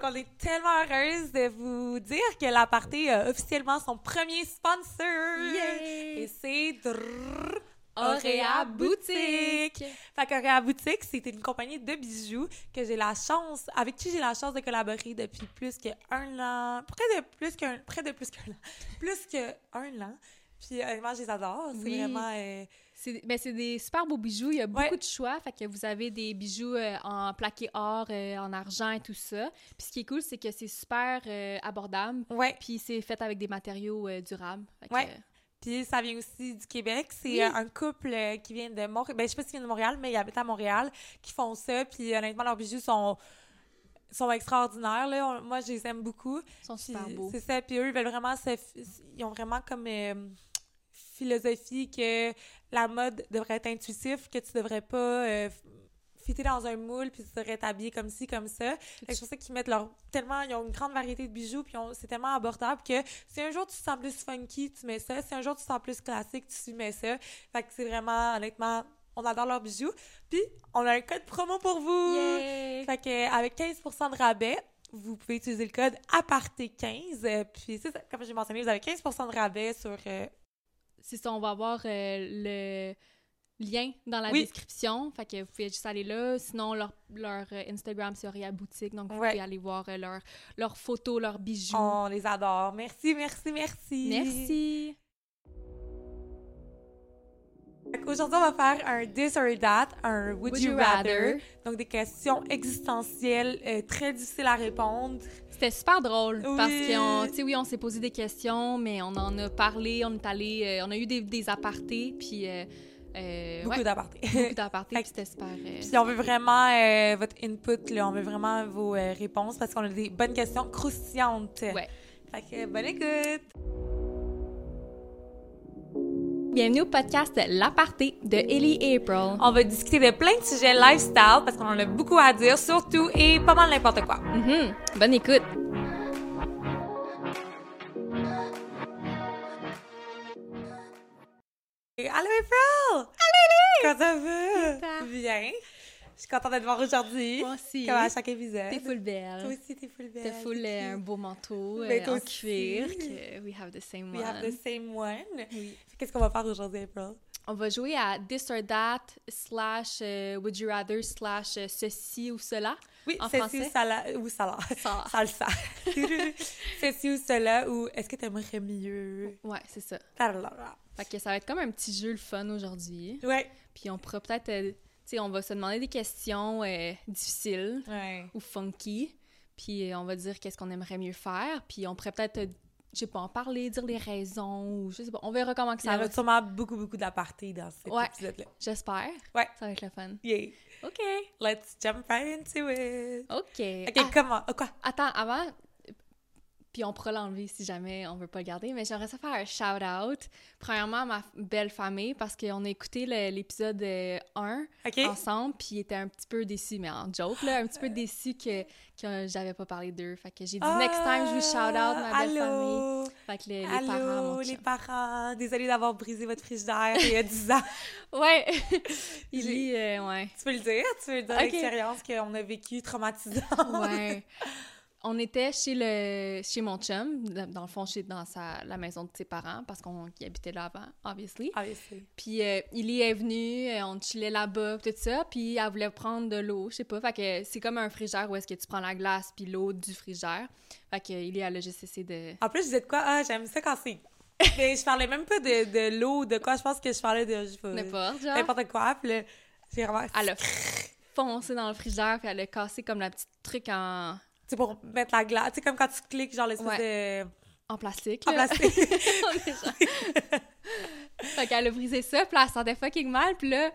Donc, on est tellement heureuse de vous dire que l'aparté a officiellement son premier sponsor. Yay! Et c'est Auréa Boutique. Fait qu'Auréa Boutique, c'était une compagnie de bijoux que j'ai la chance, avec qui j'ai la chance de collaborer depuis plus qu'un an, près de plus qu'un, près de plus qu'un an, plus qu'un an. Puis honnêtement, je les adore. C'est Oui. vraiment... euh, C'est ben, c'est des super beaux bijoux. Il y a beaucoup Ouais. de choix. Fait que vous avez des bijoux euh, en plaqué or, euh, en argent et tout ça. Puis ce qui est cool, c'est que c'est super euh, abordable. Ouais. Puis c'est fait avec des matériaux durables. Fait que, Ouais. Puis ça vient aussi du Québec. C'est Oui. un couple qui vient de Montréal. Ben, je sais pas s'ils viennent de Montréal, mais ils habitent à Montréal, qui font ça. Puis honnêtement, leurs bijoux sont, sont extraordinaires. Là. On- moi, je les aime beaucoup. ils sont Puis super beaux. C'est ça. Puis eux, ils veulent vraiment se... Ils ont vraiment comme philosophie que la mode devrait être intuitive, que tu devrais pas... euh, fitter dans un moule puis tu devrais t'habiller comme ci comme ça. Fait que C'est pour ça qu'ils mettent leur tellement ils ont une grande variété de bijoux puis on- c'est tellement abordable que si un jour tu te sens plus funky, tu mets ça, si un jour tu te sens plus classique, tu mets ça. Fait que c'est vraiment honnêtement on adore leurs bijoux. Puis on a un code promo pour vous. Yay! Fait que avec 15% de rabais, vous pouvez utiliser le code aparté15 euh, puis c'est ça, comme j'ai mentionné, vous avez 15% de rabais sur euh, C'est ça, on va avoir euh, le lien dans la Oui. description. Fait que vous pouvez juste aller là. Sinon, leur, leur euh, Instagram, c'est Auréa Boutique. Donc, vous Ouais. pouvez aller voir euh, leurs leurs photos, leurs bijoux. on les adore. Merci, merci, merci. Merci! Fait qu'Aujourd'hui, on va faire un this or that, un would, Would you, you rather. rather? Donc, des questions existentielles euh, très difficiles à répondre. C'était super drôle Oui. parce que, tu sais, oui, on s'est posé des questions, mais on en a parlé, on est allé, euh, on a eu des, des apartés, puis euh, Beaucoup ouais, d'apartés. beaucoup d'apartés, puis c'était super. euh, Puis on veut vraiment euh, votre input, là. on veut vraiment vos réponses parce qu'on a des bonnes questions croustillantes. Ouais. Fait que bonne écoute! Bienvenue au podcast L'aparté de Ellie April. On va discuter de plein de sujets lifestyle parce qu'on en a beaucoup à dire, surtout et pas mal n'importe quoi. Mhm. Bonne écoute. Et Allô April! Allô Comment ça va? Bien. Je suis contente de te voir aujourd'hui. Moi aussi. Comme à chaque épisode. T'es full belle. Toi aussi, t'es full belle. T'as full t'es euh, un beau manteau Ben, euh, en cuir. Que we have the same We one. have the same one. Oui. Qu'est-ce qu'on va faire aujourd'hui, April? On va jouer à this or that slash euh, would you rather slash euh, ceci ou cela. Oui, En ceci français? ou sala ou. Ça. Salsa. ceci ou cela ou est-ce que t'aimerais mieux? Ouais, c'est ça. Fait que ça va être comme un petit jeu le fun aujourd'hui. Ouais. Puis on pourra peut-être, sais, on va se demander des questions euh, difficiles Ouais. ou funky. Puis euh, on va dire qu'est-ce qu'on aimerait mieux faire. Puis on pourrait peut-être, euh, je sais pas, en parler, dire les raisons ou je sais pas. On verra comment que Il y ça en va. a sûrement beaucoup, beaucoup d'apartés dans cet Ouais. épisode-là. J'espère. Ouais. Ça va être le fun. Yeah. OK. Let's jump right into it. OK. OK, Ah, comment? Ah, quoi? Attends, avant, puis on pourra l'enlever si jamais on veut pas le garder, mais j'aimerais ça faire un shout-out. Premièrement, à ma belle famille, parce qu'on a écouté le- l'épisode euh, 1 OK? ensemble, puis ils étaient un petit peu déçus, mais en joke, là, un petit peu déçus que, que j'avais pas parlé d'eux. Fait que j'ai dit Ah, next time, je vous shout-out, ma belle famille. Fait que les, parents, mon les parents. Désolée d'avoir brisé votre frigidaire il y a 10 ans. Ouais! Il dit, euh, ouais. Tu peux le dire? Tu veux dire Ok. l'expérience qu'on a vécue traumatisante? Ouais. On était chez le chez mon chum, dans le fond, chez dans sa, la maison de ses parents, parce qu'on y habitait là avant, obviously. Obviously. Puis euh, il y est venu, euh, on chillait là-bas, tout ça, puis elle voulait prendre de l'eau, je sais pas, fait que c'est comme un frigère où est-ce que tu prends la glace puis l'eau du frigère. Fait que il a juste essayé de... En plus, je disais de quoi? Ah, j'aime ça quand c'est... Mais je parlais même pas de, de l'eau, de quoi. Je pense que je parlais de... N'importe, genre. N'importe quoi. Puis là, j'ai vraiment... Elle a foncé dans le frigère, puis elle a cassé comme la petite truc en, sais, pour mettre la glace. Tu sais, comme quand tu cliques, genre l'espèce de... en plastique. En là. plastique. Fait qu'elle a brisé ça, puis elle se sentait fucking mal, puis là,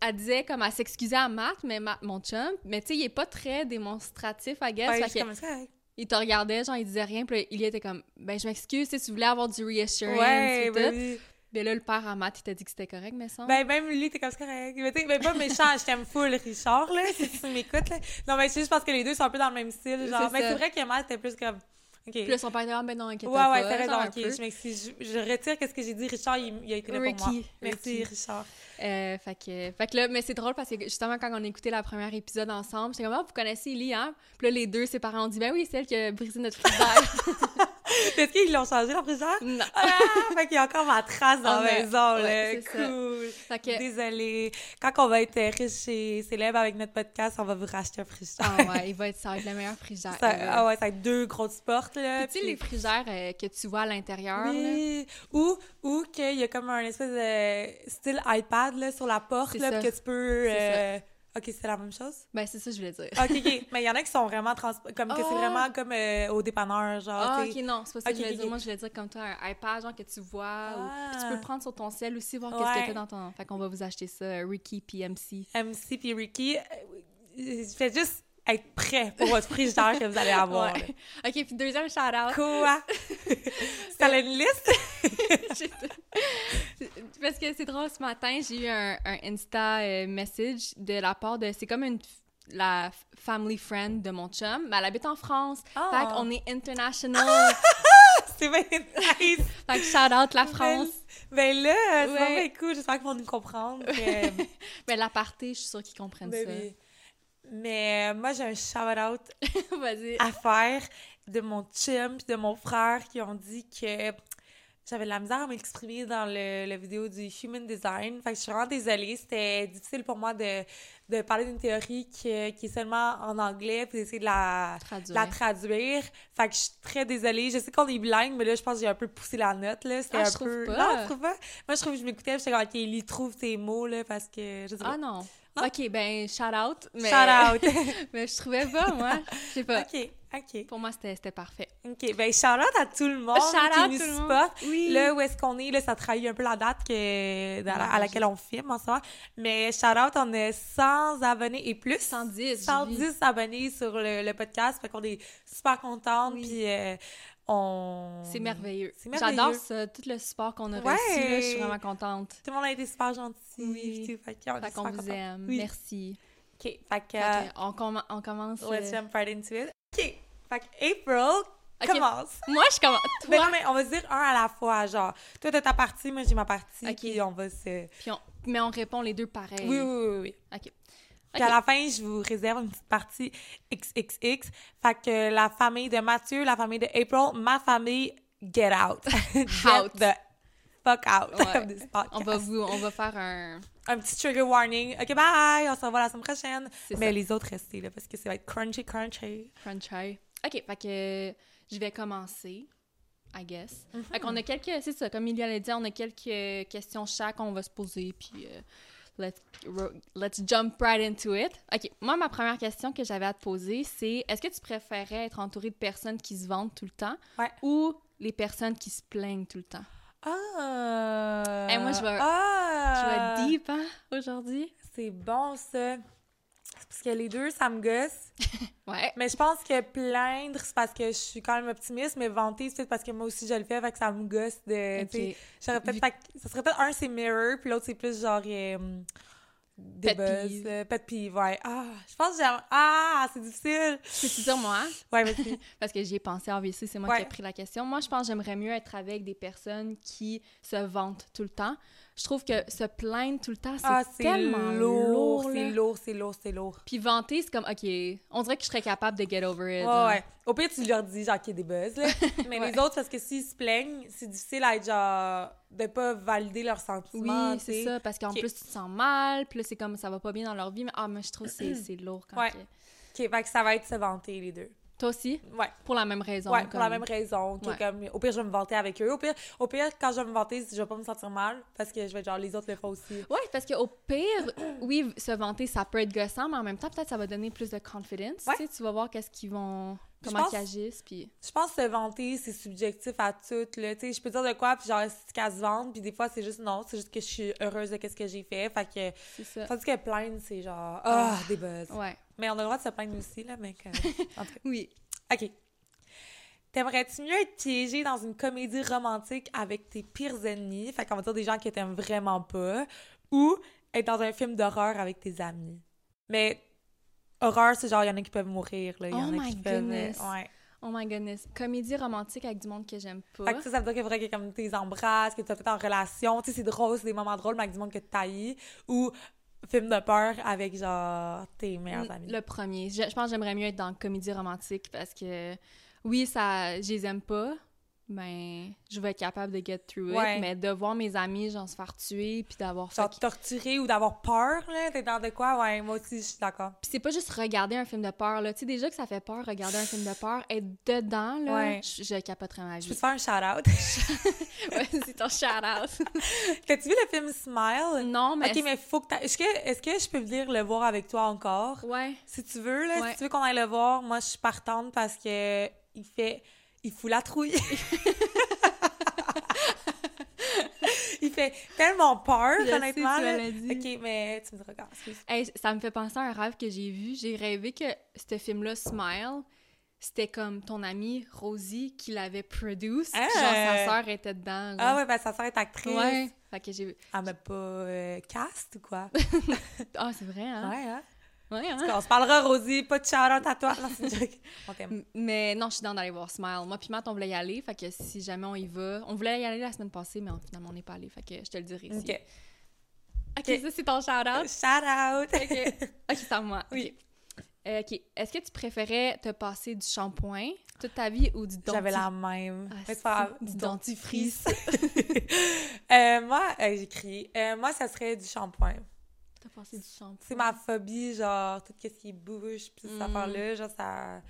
elle disait comme elle s'excusait à Matt, mais Ma- mon chum, mais tu sais, il est pas très démonstratif, I guess. Ouais, fait je suis que comme ça. correct. il te regardait, genre, il disait rien, puis là, il était comme, ben, je m'excuse, sais, tu voulais avoir du reassurance, Ouais, et tout. Mais là, le père à Matt, il t'a dit que c'était correct, mais ça. Ben, même lui, t'es comme ça correct. Mais t'es ben, pas méchant, je t'aime full, Richard, là, si tu m'écoutes, là. Non, mais c'est juste parce que les deux sont un peu dans le même style, genre. Mais c'est vrai que Matt était plus comme OK. Puis là, son père ah, ben non, inquiète Ouais, pas. ouais, t'as raison. OK, je m'excuse. Je, je retire qu'est-ce que j'ai dit. Richard, il, il a été là pour moi. Merci, Ricky. Richard. Euh, fait que, fait que là, mais c'est drôle parce que justement, quand on a écouté la première épisode ensemble, j'étais comme, ah, vous connaissez Ellie, hein? Puis là, les deux, ses parents ont dit, ben oui, c'est elle qui a brisé notre frigidaire. Est-ce qu'ils l'ont changé, la frigidaire? non. Ah! fait qu'il y a encore ma trace dans Ah, la mais- maison, ouais, là. ça. Cool. Désolée. Quand on va être riche et célèbre avec notre podcast, on va vous racheter un frigidaire. ah ouais, il va être, ça va être la meilleure frigidaire. Ça- ever. ah ouais, ça va être deux grosses portes, là. Tu sais, puis- les frigères euh, que tu vois à l'intérieur, là? Oui. Ou, ou qu'il y a comme un espèce de style iPad, là, sur la porte, là, ça. que tu peux... OK, c'est la même chose? Ben, c'est ça que je voulais dire. OK, OK. Mais il y en a qui sont vraiment trans... Comme que c'est Ah! vraiment comme euh, au dépanneur, genre, Ah, ok, non, c'est pas ça que Ok, je voulais dire. Moi, je voulais dire comme toi, un iPad, genre que tu vois. ou- Ah. Puis tu peux le prendre sur ton ciel aussi, voir qu'est-ce que t'as dans ton. Fait qu'on va vous acheter ça, Ricky PMC. MC puis Ricky, euh, juste être prêt pour votre frigidaire que vous allez avoir. Ouais. Ok, puis deuxième shout-out. Quoi? C'était une liste? Parce que c'est drôle, ce matin, j'ai eu un, un Insta euh, message de la part de. C'est comme une. La family friend de mon chum, mais elle habite en France. Ah. Fait qu'on est international. C'est bien nice! fait que shout out la France. Ben, ben là, c'est Ouais. vraiment cool. J'espère qu'ils vont nous comprendre. Mais l'aparté, je suis sûre qu'ils comprennent Ben ça. oui. Mais euh, moi, j'ai un shout-out à faire de mon chum puis de mon frère qui ont dit que j'avais de la misère à m'exprimer dans le, la vidéo du Human Design. Fait que je suis vraiment désolée. C'était difficile pour moi de, de parler d'une théorie qui, qui est seulement en anglais puis d'essayer de la, Traduire. la traduire. Fait que je suis très désolée. Je sais qu'on est bilingue, mais là, je pense que j'ai un peu poussé la note, là. C'était Ah, un je trouve peu... pas. Non, je trouve pas. Moi, je trouve que je m'écoutais, j'étais comme, OK, Ellie, trouve tes mots, là, parce que... Je sais pas. Ah non? Ok, ben shout out. Mais, Shout out! mais je trouvais pas, moi. Je sais pas. OK, OK. Pour moi, c'était parfait. OK, ben shout out à tout le monde Shout qui out nous tout le monde. supporte. Oui. Là où est-ce qu'on est, là, ça trahit un peu la date que, à laquelle on filme en moment. Mais shout out, on a 100 abonnés et plus. 110. j'ai vu. 110 abonnés sur le, le podcast. Fait qu'on est super contentes. Oui. Puis euh, on... C'est merveilleux. Merveilleux. J'adore tout le support qu'on a Ouais. reçu. là, je suis vraiment contente. Tout le monde a été super gentil. Oui. tout. Fait qu'on est vous aime. Oui. Merci. OK, fait que... Fait que on, comm- on commence. let's euh, jump right into it. Fait que April commence. Moi, je commence. Ben Toi. non, mais on va se dire un à la fois, genre. Toi, t'as ta partie, moi, j'ai ma partie, Ok. puis on va se... Puis on... Mais on répond les deux pareil. Oui, oui, oui, oui. Ok. Puis à la fin, je vous réserve une petite partie XXX. Fait que la famille de Mathieu, la famille de April, ma famille, get out. get Out. the fuck out Ouais. of this podcast. On va vous, on va faire un. Un petit trigger warning. OK, bye! On se revoit la semaine prochaine. Mais ça. les autres, restez là, parce que ça va être crunchy, crunchy. Franchise. OK, fait que je vais commencer, I guess. Fait qu'on a quelques, c'est ça, comme il l'a dit, on a quelques questions chaque, on va se poser, puis euh, let's, let's jump right into it. OK, moi, ma première question que j'avais à te poser, c'est est-ce que tu préférais être entouré de personnes qui se vendent tout le temps Ouais. ou les personnes qui se plaignent tout le temps? Ah! Eh, moi, je vais- Ah! Je vais deep, hein, aujourd'hui? C'est bon, ça. Parce que les deux, ça me gosse. Ouais. Mais je pense que plaindre, c'est parce que je suis quand même optimiste, mais vanter, c'est parce que moi aussi je le fais, fait que ça me gosse de. J'aurais peut-être. Vu- Ça serait peut-être un, c'est mirror, puis l'autre, c'est plus genre. euh, des buzz. peeve. euh, Pet peeve, ouais. Ah, je pense que j'aime. Ah, c'est difficile. Peux-tu dire moi? Ouais, vas-y. Parce que j'y ai pensé, obviously, c'est moi Ouais. qui ai pris la question. Moi, je pense que j'aimerais mieux être avec des personnes qui se vantent tout le temps. Je trouve que se plaindre tout le temps, c'est ah, tellement lourd. c'est lourd, c'est lourd, c'est lourd. Puis vanter, c'est comme, OK, on dirait que je serais capable de get over it. Ouais, là. ouais. Au pire, tu leur dis, genre, qu'il y a des buzz, là. Mais Ouais. les autres, parce que s'ils se plaignent, c'est difficile à être, genre, de pas valider leurs sentiments. Oui, c'est ça, parce qu'en plus, tu te sens mal, puis là, c'est comme, ça va pas bien dans leur vie, mais ah, mais je trouve que c'est lourd quand Ouais. que- Ok, fait que ça va être se vanter, les deux. Toi aussi? Ouais. Pour la même raison. Ouais, pour la même raison. que Ouais. comme, au pire, je vais me vanter avec eux. Au pire, au pire, quand je vais me vanter, je vais pas me sentir mal parce que je vais être genre, les autres le font aussi. Ouais, parce qu'au pire, oui, se vanter, ça peut être gossant, mais en même temps, peut-être ça va donner plus de confidence. Ouais. Tu sais, tu vas voir qu'est-ce qu'ils vont... Comment pense- ils agissent, puis... Je pense que se vanter, c'est subjectif à tout. Là. Tu sais, je peux dire de quoi, puis genre, c'est qu'à se vendre, puis des fois, c'est juste non, c'est juste que je suis heureuse de ce que j'ai fait. Fait que, C'est ça. tandis que plaindre, c'est genre, ah, des buzz. Ouais. Mais on a le droit de se plaindre aussi, là, que- cas. Oui. OK. T'aimerais-tu mieux être piégé dans une comédie romantique avec tes pires ennemis, fait qu'on va dire des gens qui t'aiment vraiment pas, ou être dans un film d'horreur avec tes amis? Mais horreur, c'est genre, il y en a qui peuvent mourir, là. Il y Oh en a my qui peuvent... euh. Ouais. Oh my goodness. Comédie romantique avec du monde que j'aime Fait pas. que ça, ça veut dire qu'il faudrait que comme t'es embrasses, que tu fait en relation. Tu sais, c'est drôle, c'est des moments drôles, mais avec du monde que tu taillis. Ou film de peur avec, genre, tes meilleurs amis. Le premier. Je, je pense que j'aimerais mieux être dans comédie romantique parce que, oui, ça, je les aime pas, mais je vais être capable de get through it. Mais de voir mes amis, genre, se faire tuer, puis d'avoir fait... Torturer ou d'avoir peur, là. T'es dans de quoi? Ouais, moi aussi, je suis d'accord. Puis c'est pas juste regarder un film de peur, là. Tu sais, déjà que ça fait peur, regarder un film de peur, être dedans, là, Ouais. je, je capoterais ma Je peux vie. te faire un shout-out. ouais, c'est ton shout-out. T'as-tu vu le film Smile? non, mais... Ok, mais faut que Est-ce que, est-ce que je peux venir le voir avec toi encore? Ouais. Si tu veux, là. Ouais. Si tu veux qu'on aille le voir, moi, je suis partante parce que il fait... Il fout la trouille. il fait tellement peur, Je sais, honnêtement. tu me là. l'as dit. Ok, mais tu me diras, regarde, excuse. Hey, ça me fait penser à un rêve que j'ai vu. J'ai rêvé que ce film-là, Smile, c'était comme ton amie Rosie qui l'avait produce. puis genre, Ah! sa sœur était dedans. Ah ouais, ben sa sœur est actrice. Ouais. Fait que j'ai... Elle m'a pas euh, cast ou quoi? Ah, c'est vrai, hein? Ouais, hein? Ouais, hein? On se parlera, Rosie, pas de shout-out à toi. Mais non, je suis dans d'aller voir Smile. Moi puis Matt, on voulait y aller. Fait que si jamais on y va... On voulait y aller la semaine passée, mais finalement, on n'est pas allé. Fait que je te le dirai ici. OK. OK, ça, c'est ton shout-out? Shout out! OK. OK, c'est à moi. Oui. OK. Euh, OK. Est-ce que tu préférais te passer du shampoing toute ta vie ou du dentifrice? J'avais la même. Ah, pas du dentifrice. Euh, moi, euh. Euh, moi, ça serait du shampoing. T'as passé du shampoing? C'est ma phobie, genre, tout ce qui bouge, puis cette Mm. affaire-là, genre, ça...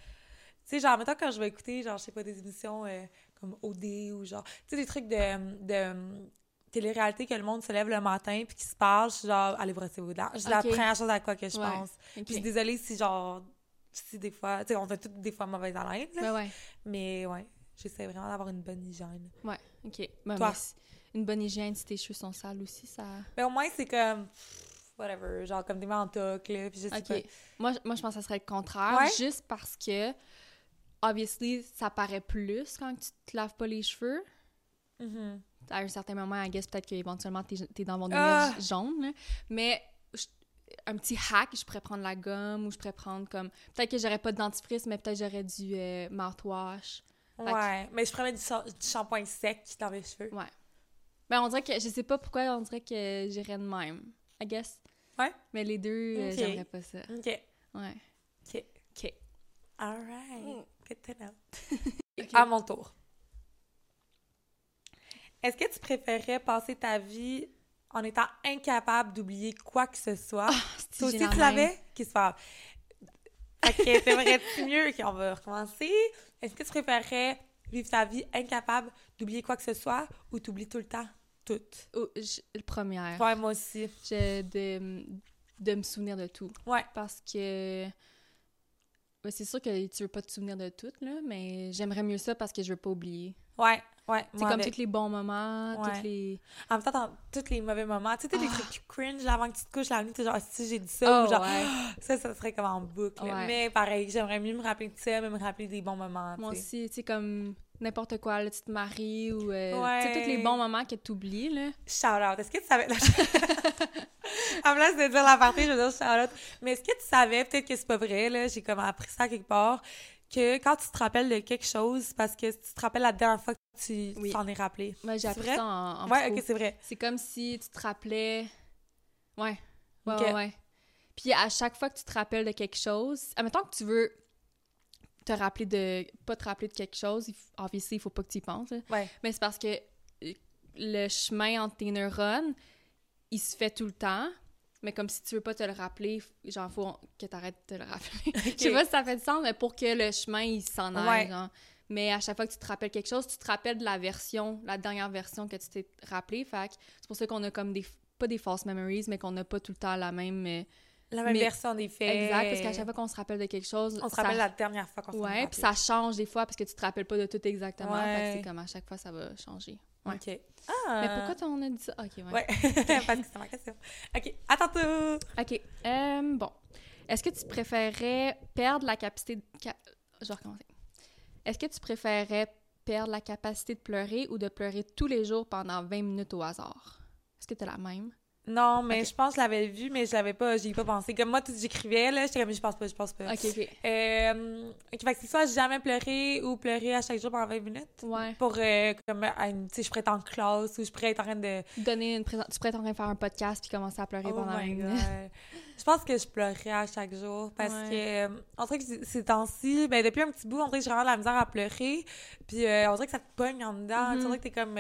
Tu sais, genre, mettons, quand je vais écouter, genre, je sais pas, des émissions euh, comme OD ou genre, tu sais, des trucs de, de télé-réalité que le monde se lève le matin puis qui se parle, je suis genre, allez brosser vos dents. C'est la Ok. première chose à quoi que je Ouais. pense. OK. Puis je suis désolée si, genre, si des fois, tu sais, on a toutes des fois mauvaise haleine, là, Ouais, mais ouais, j'essaie vraiment d'avoir une bonne hygiène. Ouais, OK. Ben, Toi? mais une bonne hygiène, si tes cheveux sont sales aussi, ça... Mais au moins, c'est comme, pff, whatever, genre, comme des mantocs, là, puis je sais OK. pas. Moi, moi, je pense que ça serait le contraire, Ouais? juste parce que, obviously, ça paraît plus quand tu te laves pas les cheveux. Mhm. À un certain moment, I guess, peut-être qu'éventuellement, tes, tes dents vont Ah! là. Mais je- un petit hack, je pourrais prendre la gomme ou je pourrais prendre comme... Peut-être que j'aurais pas de dentifrice, mais peut-être j'aurais du euh, mouthwash. Que- Ouais, mais je prenais du, cha- du shampoing sec dans mes cheveux. Ouais. Ben, on dirait que... Je sais pas pourquoi, on dirait que j'irais de même. I guess. Ouais? Mais les deux, euh, Ok. j'aimerais pas ça. OK. Ouais. OK. OK. All right. Mm. Good to know. Ok. À mon tour. Est-ce que tu préférerais passer ta vie en étant incapable d'oublier quoi que ce soit? Si Toi aussi, tu l'avais? Qui se passe? Que t'aimerais-tu mieux? OK, on va recommencer. Est-ce que tu préférerais vivre ta vie incapable d'oublier quoi que ce soit ou t'oublies tout le temps? Tout. Oh, je- le premier. Ouais, moi aussi. Je- de, de me souvenir de tout. Ouais. Parce que. ben, c'est sûr que tu veux pas te souvenir de tout, là, mais j'aimerais mieux ça parce que je veux pas oublier. Ouais, ouais. C'est comme avec. tous les bons moments, Ouais. tous les. En même temps, tous les mauvais moments, tu sais, t'as des Ah. trucs cringe avant que tu te couches la nuit, t'es genre, Ah, si j'ai dit ça, Oh, ou genre, ouais. ça, ça serait comme en boucle. Ouais. Mais pareil, j'aimerais mieux me rappeler de ça, mais me rappeler des bons moments. Moi tu aussi, tu sais, comme n'importe quoi, là, tu te maries ou. euh, Ouais. Tu sais, tous les bons moments que tu oublies, là. Shout out. Est-ce que tu savais. en place de dire la partie, je veux dire shout out. Mais est-ce que tu savais, peut-être que c'est pas vrai, là, j'ai comme appris ça quelque part, que quand tu te rappelles de quelque chose, parce que tu te rappelles la dernière fois que tu Oui. t'en es rappelé. Moi, j'ai appris vrai? ça en, en ouais, ok, c'est vrai. C'est comme si tu te rappelais. Ouais. Ouais, Ok. ouais, ouais. Puis à chaque fois que tu te rappelles de quelque chose, admettons que tu veux te rappeler de. Pas te rappeler de quelque chose, il f- obviously, il faut pas que tu y penses. Ouais. Mais c'est parce que euh, le chemin entre tes neurones, il se fait tout le temps. Mais comme si tu veux pas te le rappeler, genre, faut que tu arrêtes de te le rappeler. Je sais pas si ça fait du sens, mais pour que le chemin, il s'en aille, Ouais. Mais à chaque fois que tu te rappelles quelque chose, tu te rappelles de la version, la dernière version que tu t'es rappelé. Fait que c'est pour ça qu'on a comme des, pas des false memories, mais qu'on n'a pas tout le temps la même... La même Mais- version des faits. Exact, parce qu'à chaque fois qu'on se rappelle de quelque chose... On se ça- rappelle la dernière fois qu'on s'en est Ouais, puis ça change des fois parce que tu te rappelles pas de tout exactement. Fait que Ouais. c'est comme à chaque fois, ça va changer. Ouais. OK. Ah! Mais pourquoi t'en as dit ça? Ok, ouais. Ouais, parce que c'est ma question. OK, à tantôt! Ok, euh, bon. Est-ce que tu préférerais perdre la capacité de... Je vais recommencer. Est-ce que tu préférerais perdre la capacité de pleurer ou de pleurer tous les jours pendant 20 minutes au hasard? Est-ce que t'as la même? Non, mais je pense que je l'avais vu, mais je l'avais pas, j'y ai pas pensé. Comme moi, tout j'écrivais, là, j'étais comme, je pense pas, je pense pas. Ok, ok. Euh, fait que c'est soit jamais pleurer ou pleurer à chaque jour pendant 20 minutes. Ouais. Pour, euh, comme, tu sais, je pourrais être en classe ou je pourrais être en train de... Donner une présent... Tu pourrais être en train de faire un podcast puis commencer à pleurer Oh pendant my 20 God. minutes. Je pense que je pleurerais à chaque jour parce Ouais. que, euh, on dirait que ces- temps-ci, ben, depuis un petit bout, on dirait que j'ai vraiment de la misère à pleurer. Puis, euh, on dirait que ça te pogne en dedans. Mhm. sais, on dirait que t'es comme...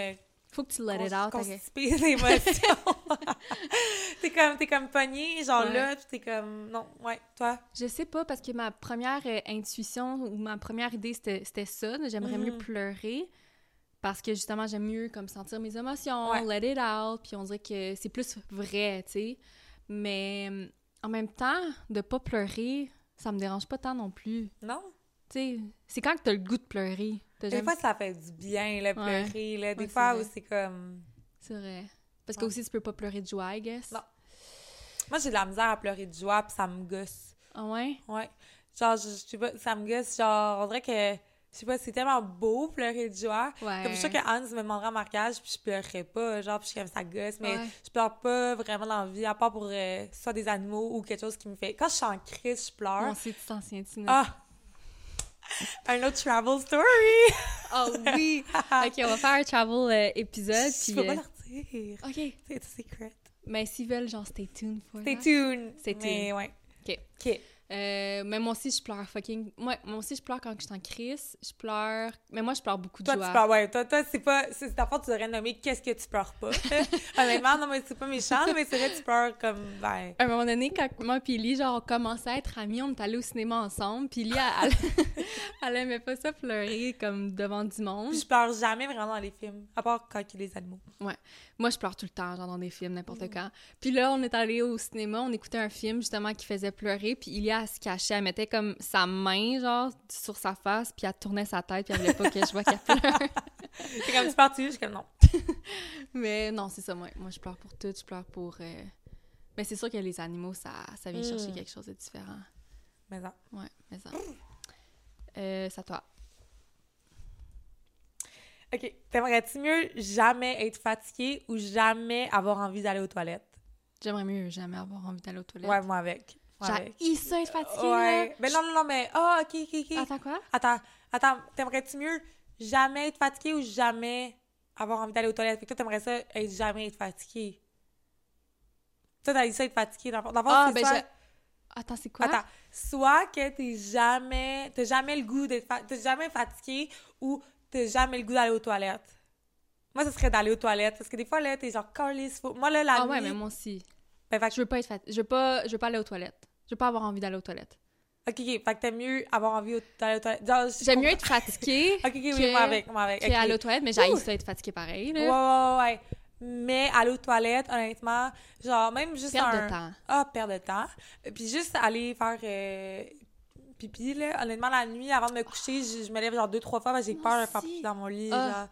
Faut que tu let it out. constipé d'émotions. t'es comme, t'es comme pogné, genre Ouais. là, t'es comme... Non, ouais, toi? Je sais pas, parce que ma première euh, intuition ou ma première idée, c'était c'était ça. J'aimerais mieux Mhm. pleurer. Parce que justement, j'aime mieux comme sentir mes émotions, Ouais. let it out, puis on dirait que c'est plus vrai, tu sais. Mais euh, en même temps, de pas pleurer, ça me dérange pas tant non plus. Non? Tu sais, c'est quand que t'as le goût de pleurer? Des jamais- fois, ça fait du bien, là, Ouais. pleurer, là. Des Ouais, fois, c'est comme... C'est vrai. Parce que aussi, tu peux pas pleurer de joie, I guess. Non. Moi, j'ai de la misère à pleurer de joie, puis ça me gosse. Ah ouais? Ouais. Genre, je, je sais pas, ça me gosse. Genre, on dirait que, je sais pas, c'est tellement beau pleurer de joie. Ouais. Comme je suis que Hans me demandera en mariage, puis je pleurerais pas. Genre, puis je suis comme ça gosse. Mais Ouais. je pleure pas vraiment dans la vie, à part pour euh, soit des animaux ou quelque chose qui me fait. Quand je suis en crise, je pleure. Mon site, tu t'en? Ah! Un autre travel story! Oh oui! ok, on va faire un travel euh, épisode. Je puis, peux pas euh, leur dire. Ok. C'est secret. Mais s'ils veulent, genre, stay tuned for Stay tuned. Stay Mais ouais. Ok. OK. Euh, mais moi aussi, je pleure fucking... Moi, moi aussi, je pleure quand je suis en crise. Je pleure... Mais moi, je pleure beaucoup de Toi, joie. tu pleures, ouais. Toi, toi c'est pas. C'est ta faute, tu devrais nommer qu'est-ce que tu pleures pas. Honnêtement, non, mais c'est pas méchant, mais c'est vrai, tu pleures comme. Ben. À un moment donné, quand moi puis Lee, genre, on commençait à être amis, on est allés au cinéma ensemble, puis Lee, elle, elle, elle aimait pas ça pleurer, comme, devant du monde. Je pleure jamais vraiment dans les films, à part quand il y a les animaux. Moi, je pleure tout le temps, genre, dans des films, n'importe Mm. quand. Puis là, on est allé au cinéma, on écoutait un film, justement, qui faisait pleurer, puis Ilia, elle se cachait, elle mettait comme sa main, genre, sur sa face, puis elle tournait sa tête, puis elle voulait pas que je vois qu'elle pleure. C'est comme tu pleures je suis comme non. Mais non, c'est ça, moi. Moi, je pleure pour tout, je pleure pour... euh, Mais c'est sûr que les animaux, ça, ça vient chercher Mm. quelque chose de différent. Mais non. Ouais, mais ça... Euh, c'est à toi. Ok. T'aimerais-tu mieux jamais être fatigué ou jamais avoir envie d'aller aux toilettes? J'aimerais mieux jamais avoir envie d'aller aux toilettes. Ouais, moi avec. J'ai ça être fatiguée, Ouais. Mais non, non, non, mais. Ah, ok, ok, ok. là. Attends, quoi? Attends, attends, t'aimerais-tu mieux jamais être fatigué ou jamais avoir envie d'aller aux toilettes? Fait que toi, t'aimerais ça être jamais être fatigué. Toi, t'as dit ça être fatigué. Dans dans Ah, ben, soit- je... Attends, c'est quoi? Attends, soit que t'es jamais... T'as jamais le goût d'être... fa- T'es jamais fatigué ou t'as jamais le goût d'aller aux toilettes. Moi, ce serait d'aller aux toilettes. Parce que des fois, là, t'es genre, calisse, faut... Moi, là, la Ah nuit... ouais, mais moi aussi. Ben, fait Je veux pas être fat... Je veux pas... Je veux pas aller aux toilettes. Je veux pas avoir envie d'aller aux toilettes. Ok, ok. Fait que t'aimes mieux avoir envie d'aller aux toilettes. J'aime mieux être fatiguée Ok, ok, oui, que- moi avec, moi avec. ok. qu'aller aux toilettes, mais j'ai Ouh. ça être fatiguée pareil, là. Ouais, ouais, ouais. Mais aller aux toilettes, honnêtement, genre, même juste Perte un... de temps. Ah, perdre de temps. Puis juste aller faire euh, pipi, là. Honnêtement, la nuit, avant de me coucher, je, je me lève genre deux, trois fois parce que j'ai peur de faire pipi dans mon lit, Ah. genre.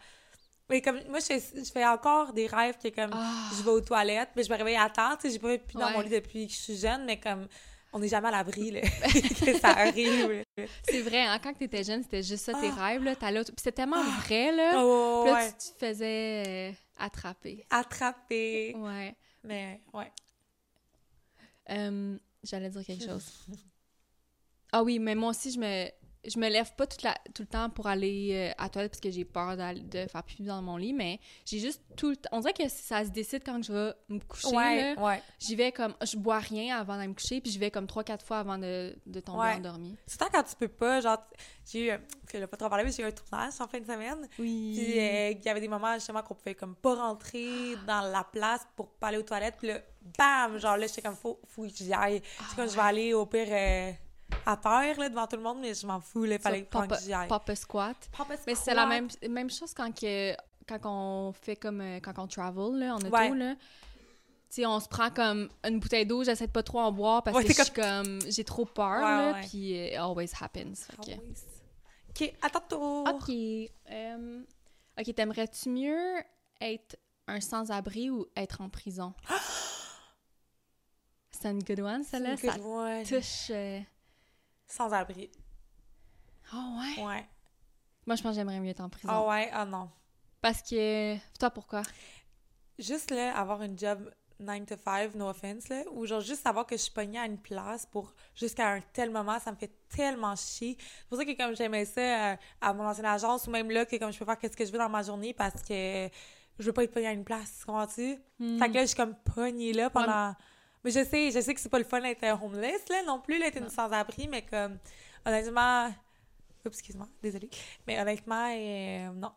Mais comme, moi, je fais, je fais encore des rêves que comme, Ah. je vais aux toilettes, mais je me réveille à temps, tu sais, j'ai pas fait pipi dans mon lit depuis que je suis jeune, mais comme, on n'est jamais à l'abri, là, que ça arrive. C'est vrai, hein, quand t'étais jeune, c'était juste ça, tes Ah. rêves, là. T'allais. Puis c'était tellement vrai, là. Oh, Puis là, ouais. tu tu te faisais euh, attraper. Attrapé. Ouais. Mais, ouais. Euh, J'allais dire quelque chose. Ah oui, mais moi aussi, je me, je me lève pas toute la, tout le temps pour aller euh, à la toilette parce que j'ai peur de faire pipi dans mon lit, mais j'ai juste tout le temps... On dirait que ça se décide quand je vais me coucher, Ouais, là. ouais. J'y vais comme... Je bois rien avant d'aller me coucher, puis j'y vais comme 3-4 fois avant de, de tomber Ouais. endormie. Surtout quand tu peux pas, genre, j'ai eu, un- parce que je pas trop parlé, mais j'ai eu un tournage en fin de semaine. Oui. Puis euh, il y avait des moments justement qu'on pouvait comme pas rentrer dans la place pour pas aller aux toilettes. Puis là, bam! Genre là, j'étais comme, faut, faut que j'y aille. c'est comme, je vais aller au pire euh, à terre, là, devant tout le monde, mais je m'en fous, il fallait pas que j'y aille. Papa squat. Papa Mais c'est squat. la même, même chose quand, que, quand on fait comme... euh, quand on travel, là, en auto, Ouais. là. Tu sais, on se prend comme une bouteille d'eau, j'essaie de pas trop en boire parce Ouais, que je suis comme... J'ai trop peur, puis euh, it always happens. que- oui. OK, à ton tour. OK. euh, OK, t'aimerais-tu mieux être un sans-abri ou être en prison? C'est une good one, celle-là? C'est Ça one. touche... euh, Sans abri. Oh ouais? Ouais. Moi, je pense que j'aimerais mieux être en prison. Ah ouais, ah non. Parce que... Toi, pourquoi? Juste là, avoir une job 9 to 5, no offense, là, ou genre juste savoir que je suis pognée à une place pour jusqu'à un tel moment, ça me fait tellement chier. C'est pour ça que comme j'aimais ça euh, à mon ancienne agence, ou même là, que comme je peux faire qu'est-ce que je veux dans ma journée parce que je veux pas être pognée à une place, comprends-tu? Hmm. Fait que là, je suis comme pognée là pendant... Mais je sais, je sais que c'est pas le fun d'être homeless, là, non plus, d'être une sans-abri, mais comme, honnêtement... Oups, excuse-moi, désolée. Mais honnêtement, euh, non.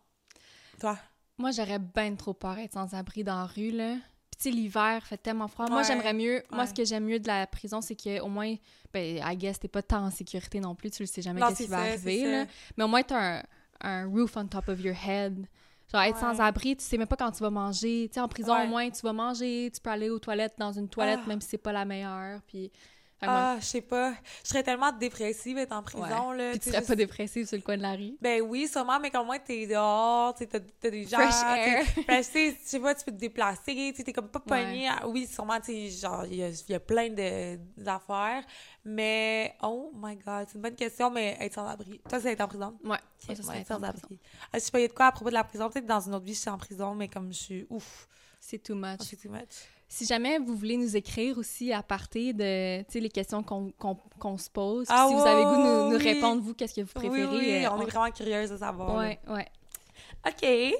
Toi? Moi, j'aurais bien trop peur d'être sans abri dans la rue, là. Puis, tu sais, l'hiver fait tellement froid. Moi, j'aimerais mieux... Moi, ce que j'aime mieux de la prison, c'est qu'au moins... Ben, I guess, t'es pas tant en sécurité non plus. Tu le sais jamais qu'est-ce qui va arriver, là. Mais au moins, t'as un, un roof on top of your head. Genre, être Ouais. sans abri, tu sais même pas quand tu vas manger. Tu sais, en prison, Ouais. au moins, tu vas manger, tu peux aller aux toilettes dans une toilette, Ah. même si c'est pas la meilleure. Puis... Moi- Ah, je sais pas. Je serais tellement dépressive d'être en prison, là. Puis tu serais pas dépressive sur le coin de la rue? Ben oui, sûrement, mais comme moi, t'es dehors, t'as t'as des gens... Fresh air. fresh, tu sais, je sais pas, tu peux te déplacer, t'es comme pas pogné. Oui, sûrement, tu genre, il y y a plein de- d'affaires, mais... Oh my God, c'est une bonne question, mais être sans abri. Toi, c'est être en prison? Ouais. Ok, Moi, ça serait ouais, être sans en abri. prison. Ah, je sais pas, il y a de quoi à propos de la prison? Peut-être dans une autre vie, je suis en prison, mais comme je suis... Ouf, C'est too much. c'est too much. Si jamais vous voulez nous écrire aussi à partir de tu sais, les questions qu'on qu'on- qu'on se pose, Ah si vous avez goût de nous, nous oui. répondre, vous, qu'est-ce que vous préférez. Oui, oui, euh, on est vraiment curieuse de savoir. là. Ouais, ouais. OK.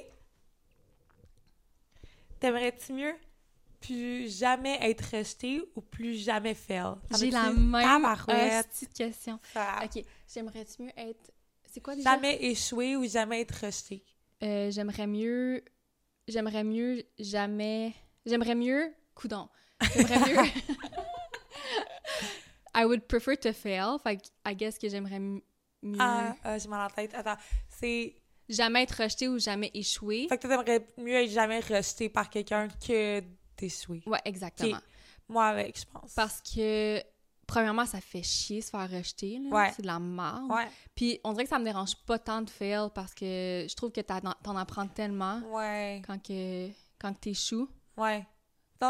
T'aimerais-tu mieux plus jamais être rejeté ou plus jamais fail? J'ai la même petite question. OK. J'aimerais-tu mieux être... C'est quoi déjà? Jamais échouer ou jamais être rejeté? Euh, j'aimerais mieux... J'aimerais mieux jamais... J'aimerais mieux... Coudon. J'aimerais mieux... I would prefer to fail. Fait I guess que j'aimerais mieux... Ah, ah, j'ai mal en tête. Attends, c'est... Jamais être rejeté ou jamais échouer. Fait que t'aimerais mieux être jamais rejeté par quelqu'un que d'échouer. Ouais, exactement. Moi avec, je pense. Parce que, premièrement, ça fait chier se faire rejeter. là. Ouais. C'est de la merde. Ouais, Puis on dirait que ça me dérange pas tant de fail parce que je trouve que t'en t'en apprends tellement ouais, quand que quand que t'échoues. ouais.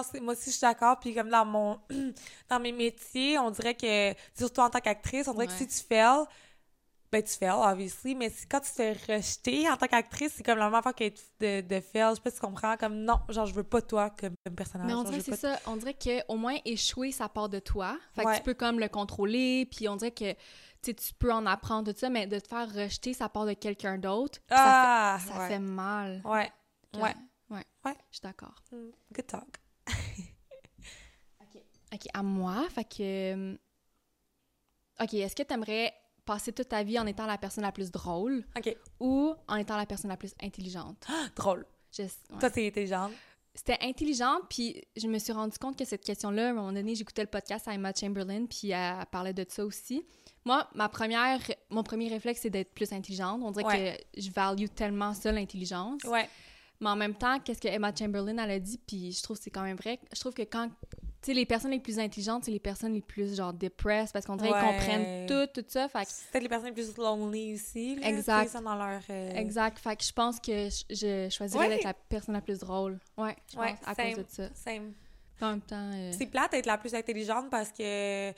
Non, moi aussi, je suis d'accord. Puis comme dans mon... dans mes métiers, on dirait que, surtout en tant qu'actrice, on dirait que si tu fails, ben tu fails, obviously, mais quand tu te fais rejeter en tant qu'actrice, c'est comme la même affaire qu'être de, de fail. Je sais pas si tu comprends. Comme, non, genre, je veux pas toi comme, comme personnage. Mais on dirait que c'est ça. On dirait que au moins échouer, ça part de toi. Fait que Ouais. tu peux comme le contrôler. Puis on dirait que tu peux en apprendre de ça, mais de te faire rejeter, ça part de quelqu'un d'autre. Puis Ah, ça, fait, ça ouais. fait mal. Ouais, Que- ouais. Ouais. Ouais. Je suis d'accord. Mm, good talk. OK, à moi. Fait que. euh, OK, est-ce que tu aimerais passer toute ta vie en étant la personne la plus drôle ou en étant la personne la plus intelligente? drôle. Je- ouais. Toi, t'es intelligente. C'était intelligent, puis je me suis rendu compte que cette question-là, à un moment donné, j'écoutais le podcast à Emma Chamberlain, puis elle, elle parlait de ça aussi. Moi, ma première, mon premier réflexe, c'est d'être plus intelligente. On dirait Ouais. que je value tellement ça, l'intelligence. Ouais. Mais en même temps, qu'est-ce que Emma Chamberlain, elle a dit, puis je trouve que c'est quand même vrai. Je trouve que quand, tu sais, les personnes les plus intelligentes, c'est les personnes les plus, genre, depressed, parce qu'on dirait qu'ils Ouais. comprennent tout, tout ça. Fait C'est peut-être les personnes les plus lonely aussi. Là, Exact. tu sais, sont dans leur. euh, exact. Fait que je pense que je, je choisirais Ouais. d'être la personne la plus drôle. Ouais, je Ouais, pense, à same. cause de ça. Same. En même temps... euh, C'est plate d'être la plus intelligente parce que.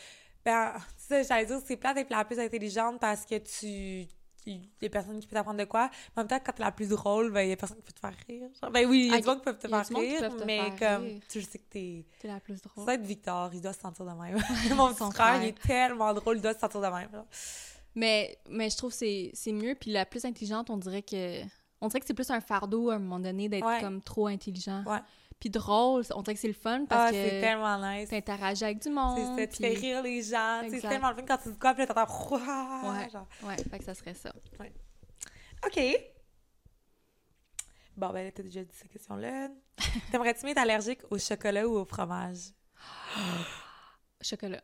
Ben, ça, j'allais dire, c'est plate d'être la plus intelligente parce que tu. Il y a personne qui peut t'apprendre de quoi. Mais en même temps, quand t'es la plus drôle, ben, il y a personne qui peut te faire rire. Genre, ben oui, il y a Ah, du monde qui peut te faire rire, peuvent te mais faire comme, rire. tu sais que t'es. T'es la plus drôle. Ça être Victor, il doit se sentir de même. Mon petit frère, frère. il est tellement drôle, il doit se sentir de même. genre. Mais, mais je trouve que c'est c'est mieux. Puis la plus intelligente, on dirait que on dirait que c'est plus un fardeau à un moment donné d'être Ouais. comme trop intelligent. Ouais. Puis drôle, on dirait que c'est le fun Ah, parce c'est que tellement nice. t'interagis avec du C'est monde. ça, tu puis- fais rire les gens. C'est tellement le fun quand tu dis quoi, puis là, t'entends. Ouais. genre. Ouais, fait que ça serait ça. OK. Bon, ben, t'as déjà dit cette question-là. T'aimerais-tu être allergique au chocolat ou au fromage? Chocolat.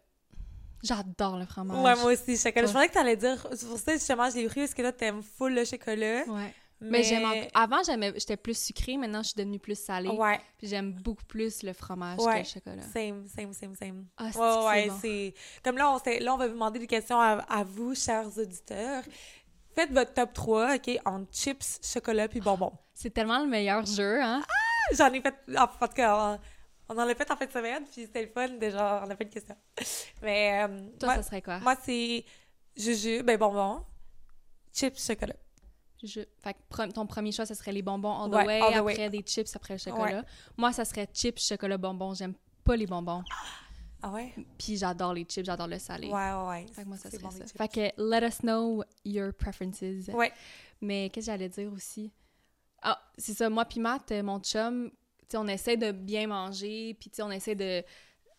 J'adore le fromage. Ouais, moi aussi, chocolat. Je pensais que t'allais dire. C'est pour ça, justement, je l'ai pris parce que là, t'aimes full le chocolat. Ouais. Mais, Avant, j'aimais... j'étais plus sucrée. Maintenant, je suis devenue plus salée. Ouais, Puis j'aime beaucoup plus le fromage Ouais. que le chocolat. same, same, same, same. Ah, c'est Ouais, c'est bon? c'est. Comme là on, là, on va vous demander des questions à, à vous, chers auditeurs. Faites votre top 3, OK, en chips, chocolat puis bonbons. C'est tellement le meilleur jeu, hein? J'en ai fait. En tout cas, on, en a fait en fin de semaine, puis c'était le fun, déjà, on a fait une question. Mais. euh, Toi, moi, ça serait quoi? moi, c'est jujube, ben bonbons, chips, chocolat. Je... Fait que ton premier choix, ça serait les bonbons all the Ouais, way, all the après way. des chips, après le chocolat. Moi, ça serait chips, chocolat, bonbons. J'aime pas les bonbons. Ah ouais? Puis j'adore les chips, j'adore le salé. Ouais, ouais, ouais. Fait que moi, ça serait bon, ça. Fait que let us know your preferences. Ouais. Mais qu'est-ce que j'allais dire aussi? Ah, c'est ça, moi puis Matt, euh, mon chum, on essaie de bien manger, puis on essaie de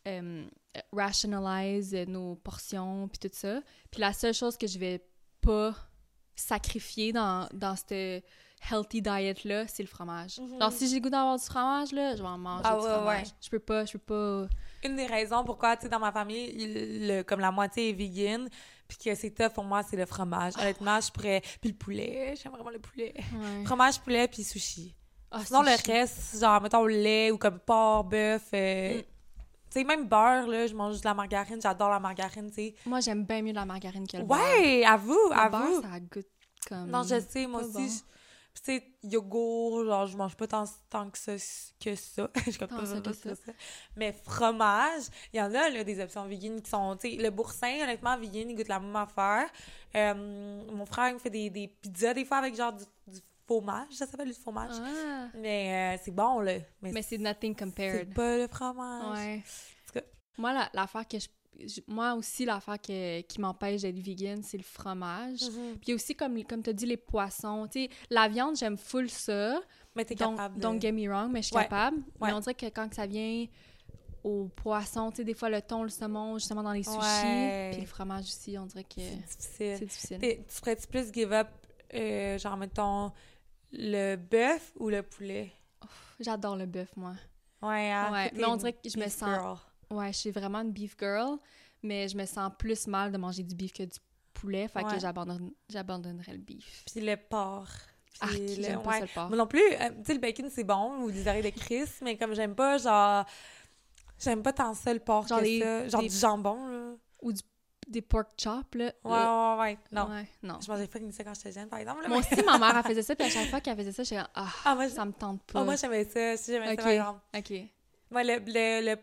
euh, rationalize nos portions, puis tout ça. Puis la seule chose que je vais pas sacrifier dans, dans cette healthy diet-là, c'est le fromage. Alors, si j'ai goût d'avoir du fromage, là, je vais en manger Ah du ouais, fromage. ouais. Je peux pas, je peux pas... Une des raisons pourquoi, tu sais, dans ma famille, il- le, comme la moitié est vegan, puis que c'est tough pour moi, c'est le fromage. Honnêtement, je pourrais... Puis le poulet, j'aime vraiment le poulet. Ouais. Fromage, poulet, puis sushi. Ah, Sinon, le reste, genre, mettons, lait ou comme porc, bœuf... euh, Mm. Tu sais, même beurre, là, je mange de la margarine, j'adore la margarine, tu sais. Moi, j'aime bien mieux la margarine que le beurre. Ouais, avoue, Le avoue. beurre, ça goûte comme... Non, je sais, moi pas aussi. bon. je- Puis, tu sais, yogourt, genre, je mange pas tant, tant que ça. Que ça. je comprends Tant ça pas que ça. ça. Mais fromage, il y en a, là, des options vegan qui sont, tu sais, le boursin, honnêtement, vegan, il goûte la même affaire. Euh, mon frère, il me fait des, des pizzas, des fois, avec genre du, du fromage. Ça s'appelle du fromage. Ah, Mais euh, c'est bon, là. Mais, mais c'est nothing c'est compared. pas le fromage. Ouais. tout cas- Moi, la- l'affaire que je... Moi aussi, l'affaire que- qui m'empêche d'être vegan, c'est le fromage. Mhm. Puis aussi, comme, comme tu as dit, les poissons. La viande, j'aime full ça. Mais t'es Donc, capable de... don't get me wrong, mais je suis Ouais. capable. Mais on dirait que quand ça vient aux poissons, tu sais, des fois, le thon, le saumon, justement dans les sushis, Ouais. puis le fromage aussi, on dirait que C'est difficile. c'est Tu ferais-tu plus give up, euh, genre, mettons, le bœuf ou le poulet? J'adore le bœuf, moi. Ouais, hein? Ouais, mais on dirait que je me sens- girl. Ouais, je suis vraiment une beef girl, mais je me sens plus mal de manger du beef que du poulet, fait Ouais. que j'abandonne, j'abandonnerais le beef. Puis le porc. Ah, le- j'aime pas ouais. le porc. Moi non plus. euh, tu sais, le bacon, c'est bon, ou des oreilles de Chris, mais comme j'aime pas, genre... J'aime pas tant ça, le porc, Genre que les- ça. Genre des- du jambon, là. Ou du, des pork chops, là. Ouais, ouais, ouais. Non. Ouais, non. Je mangeais pas comme ça quand j'étais jeune, par exemple. là, Moi mais- aussi, ma mère, elle faisait ça, puis à chaque fois qu'elle faisait ça, j'étais ah, Ah, moi, ça me tente pas. ah, moi j'aimais ça. Si j'aimais Ok. ça, par exemple. OK. Moi, le, le, le,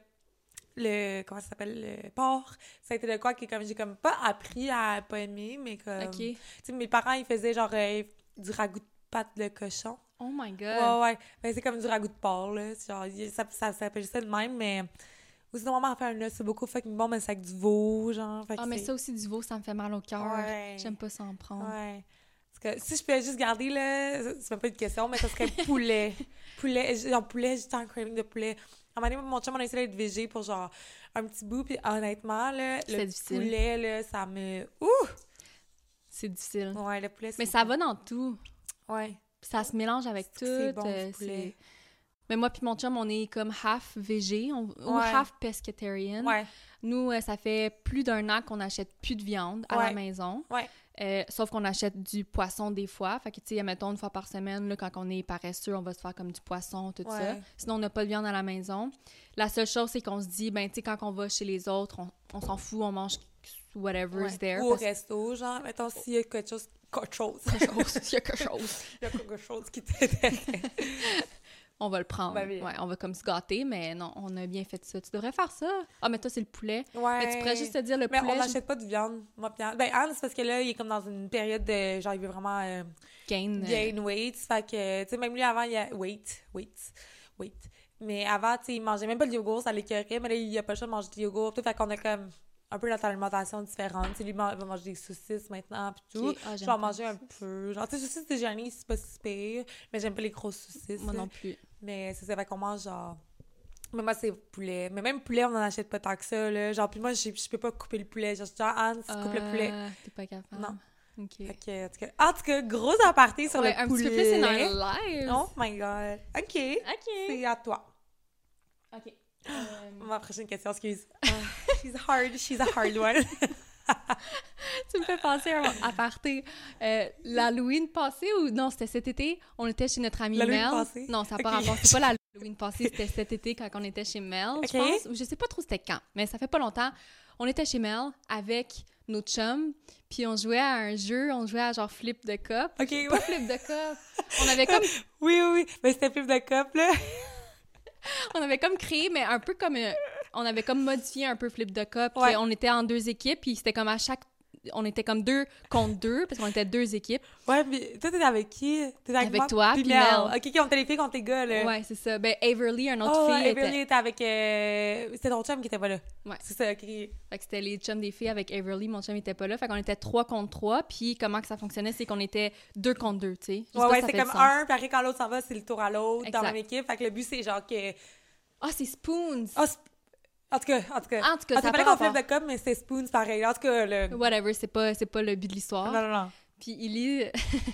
le- comment ça s'appelle? Le porc. Ça a été de quoi que comme j'ai comme pas appris à pas aimer, mais comme... OK. Tu sais, mes parents, ils faisaient genre euh, du ragoût de pâte de cochon. Oh my God. Ouais, ouais. Ben, c'est comme du ragoût de porc, là. Genre, il- ça, ça, s'appelle ça de même, mais... Ou sinon, maman a fait un os, c'est beaucoup fucking bon, mais c'est avec du veau, genre. Ah, mais ça aussi, du veau, ça me fait mal au cœur. Ouais. J'aime pas ça en prendre. Ouais. Parce que si je pouvais juste garder, là, c'est même pas une question, mais ça serait poulet. poulet, genre poulet, j'étais en craving de poulet. À un moment donné, mon chum, on a essayé d'être végé pour genre un petit bout, puis honnêtement, là, le difficile. poulet, là, ça me... Ouh! C'est difficile. Ouais, le poulet, c'est... Mais ça va dans tout. Ouais. Ça se mélange avec tout. C'est bon, euh, du poulet. Mais moi puis mon chum, on est comme half végé on- ou Ouais. half pescatarian. Ouais. Nous, euh, ça fait plus d'un an qu'on n'achète plus de viande à la maison. Euh, sauf qu'on achète du poisson des fois. Fait que, tu sais, mettons, une fois par semaine, là, quand on est paresseux, on va se faire comme du poisson, tout ça. Sinon, on n'a pas de viande à la maison. La seule chose, c'est qu'on se dit, ben, tu sais, quand on va chez les autres, on, on s'en fout, on mange whatever's there. Ou au parce- resto, genre, mettons, s'il y a quelque chose... Quelque chose. quelque chose, il y a quelque chose. Il y a quelque chose qui t'intéresse. On va le prendre. Ben ouais, on va comme se gâter, mais non, on a bien fait ça. Tu devrais faire ça. Ah, mais toi, c'est le poulet. Ouais. Mais tu pourrais juste te dire le Mais poulet. on je- n'achète pas de viande, moi, Anne. Ben, Anne, c'est parce que là, il est comme dans une période de... Genre, il veut vraiment... euh, gain. euh, gain weight. Fait que, tu sais, même lui, avant, il a. Wait, wait, wait. Mais avant, tu sais, il mangeait même pas de yogourt, ça l'écœurait, mais là, il a pas le choix de manger du yogourt. Tout, fait qu'on a comme un peu notre alimentation différente. Tu sais, lui, il va manger des saucisses maintenant, pis tout. Ah, Je vais en manger un peu. Genre, tu sais, saucisses déjeuner, c'est pas si pire, mais j'aime pas les grosses saucisses. Moi non plus. Mais c'est ça, fait qu'on mange genre. Mais moi, c'est poulet. Mais même poulet, on en achète pas tant que ça, là. Genre, puis moi, je peux pas couper le poulet. Genre, je dis, Anne, tu coupes le poulet. Ah, T'es pas capable. Non. Ok. Que, en tout cas, en tout cas, gros aparté sur Ouais, le un poulet. petit peu plus in our lives. Oh my god. OK. Ok. C'est à toi. Ok. Euh, Ma prochaine question, excuse. She's hard. She's a hard one. tu me fais penser à un aparté. Euh, L'Halloween passé ou non, c'était cet été, on était chez notre amie L'Halloween Mel. passé? Non, ça n'a pas Ok. rapport. C'est pas l'Halloween passé, c'était cet été quand on était chez Mel, je pense. Ou je sais pas trop c'était quand, mais ça fait pas longtemps. On était chez Mel avec nos chums, puis on jouait à un jeu, on jouait à genre flip de cup. OK, ouais. Pas flip de cup. On avait comme Oui, oui, oui. Mais c'était plus de cop, là. on avait comme créé mais un peu comme euh, on avait comme modifié un peu flip de cup, Ouais. on était en deux équipes puis c'était comme à chaque on était comme deux contre deux, parce qu'on était deux équipes. Ouais, mais toi, t'es avec qui? T'es avec, Avec moi, toi, puis puis Mel. Mel. Ok, qui ont les filles contre les gars, là. Ouais, c'est ça. Ben, Averly, un autre Oh, fille, Everly était... était avec... euh, C'était ton chum qui était pas là. Ouais. C'est ça, ok. Fait que c'était les chums des filles avec Averly, mon chum était pas là. Fait qu'on était trois contre trois, puis comment que ça fonctionnait, c'est qu'on était deux contre deux, tu sais. Ouais, ouais, c'est comme un, puis après, quand l'autre s'en va, c'est le tour à l'autre dans même équipe. Fait que le but, c'est genre que... Ah, c'est Spoons! Ah, en tout cas, en tout cas. En tout cas, ça c'est pas rapport. de com, mais c'est Spoons, pareil. En tout cas, le... Whatever, c'est pas, c'est pas le but de l'histoire. Non, non, non. Puis Illy,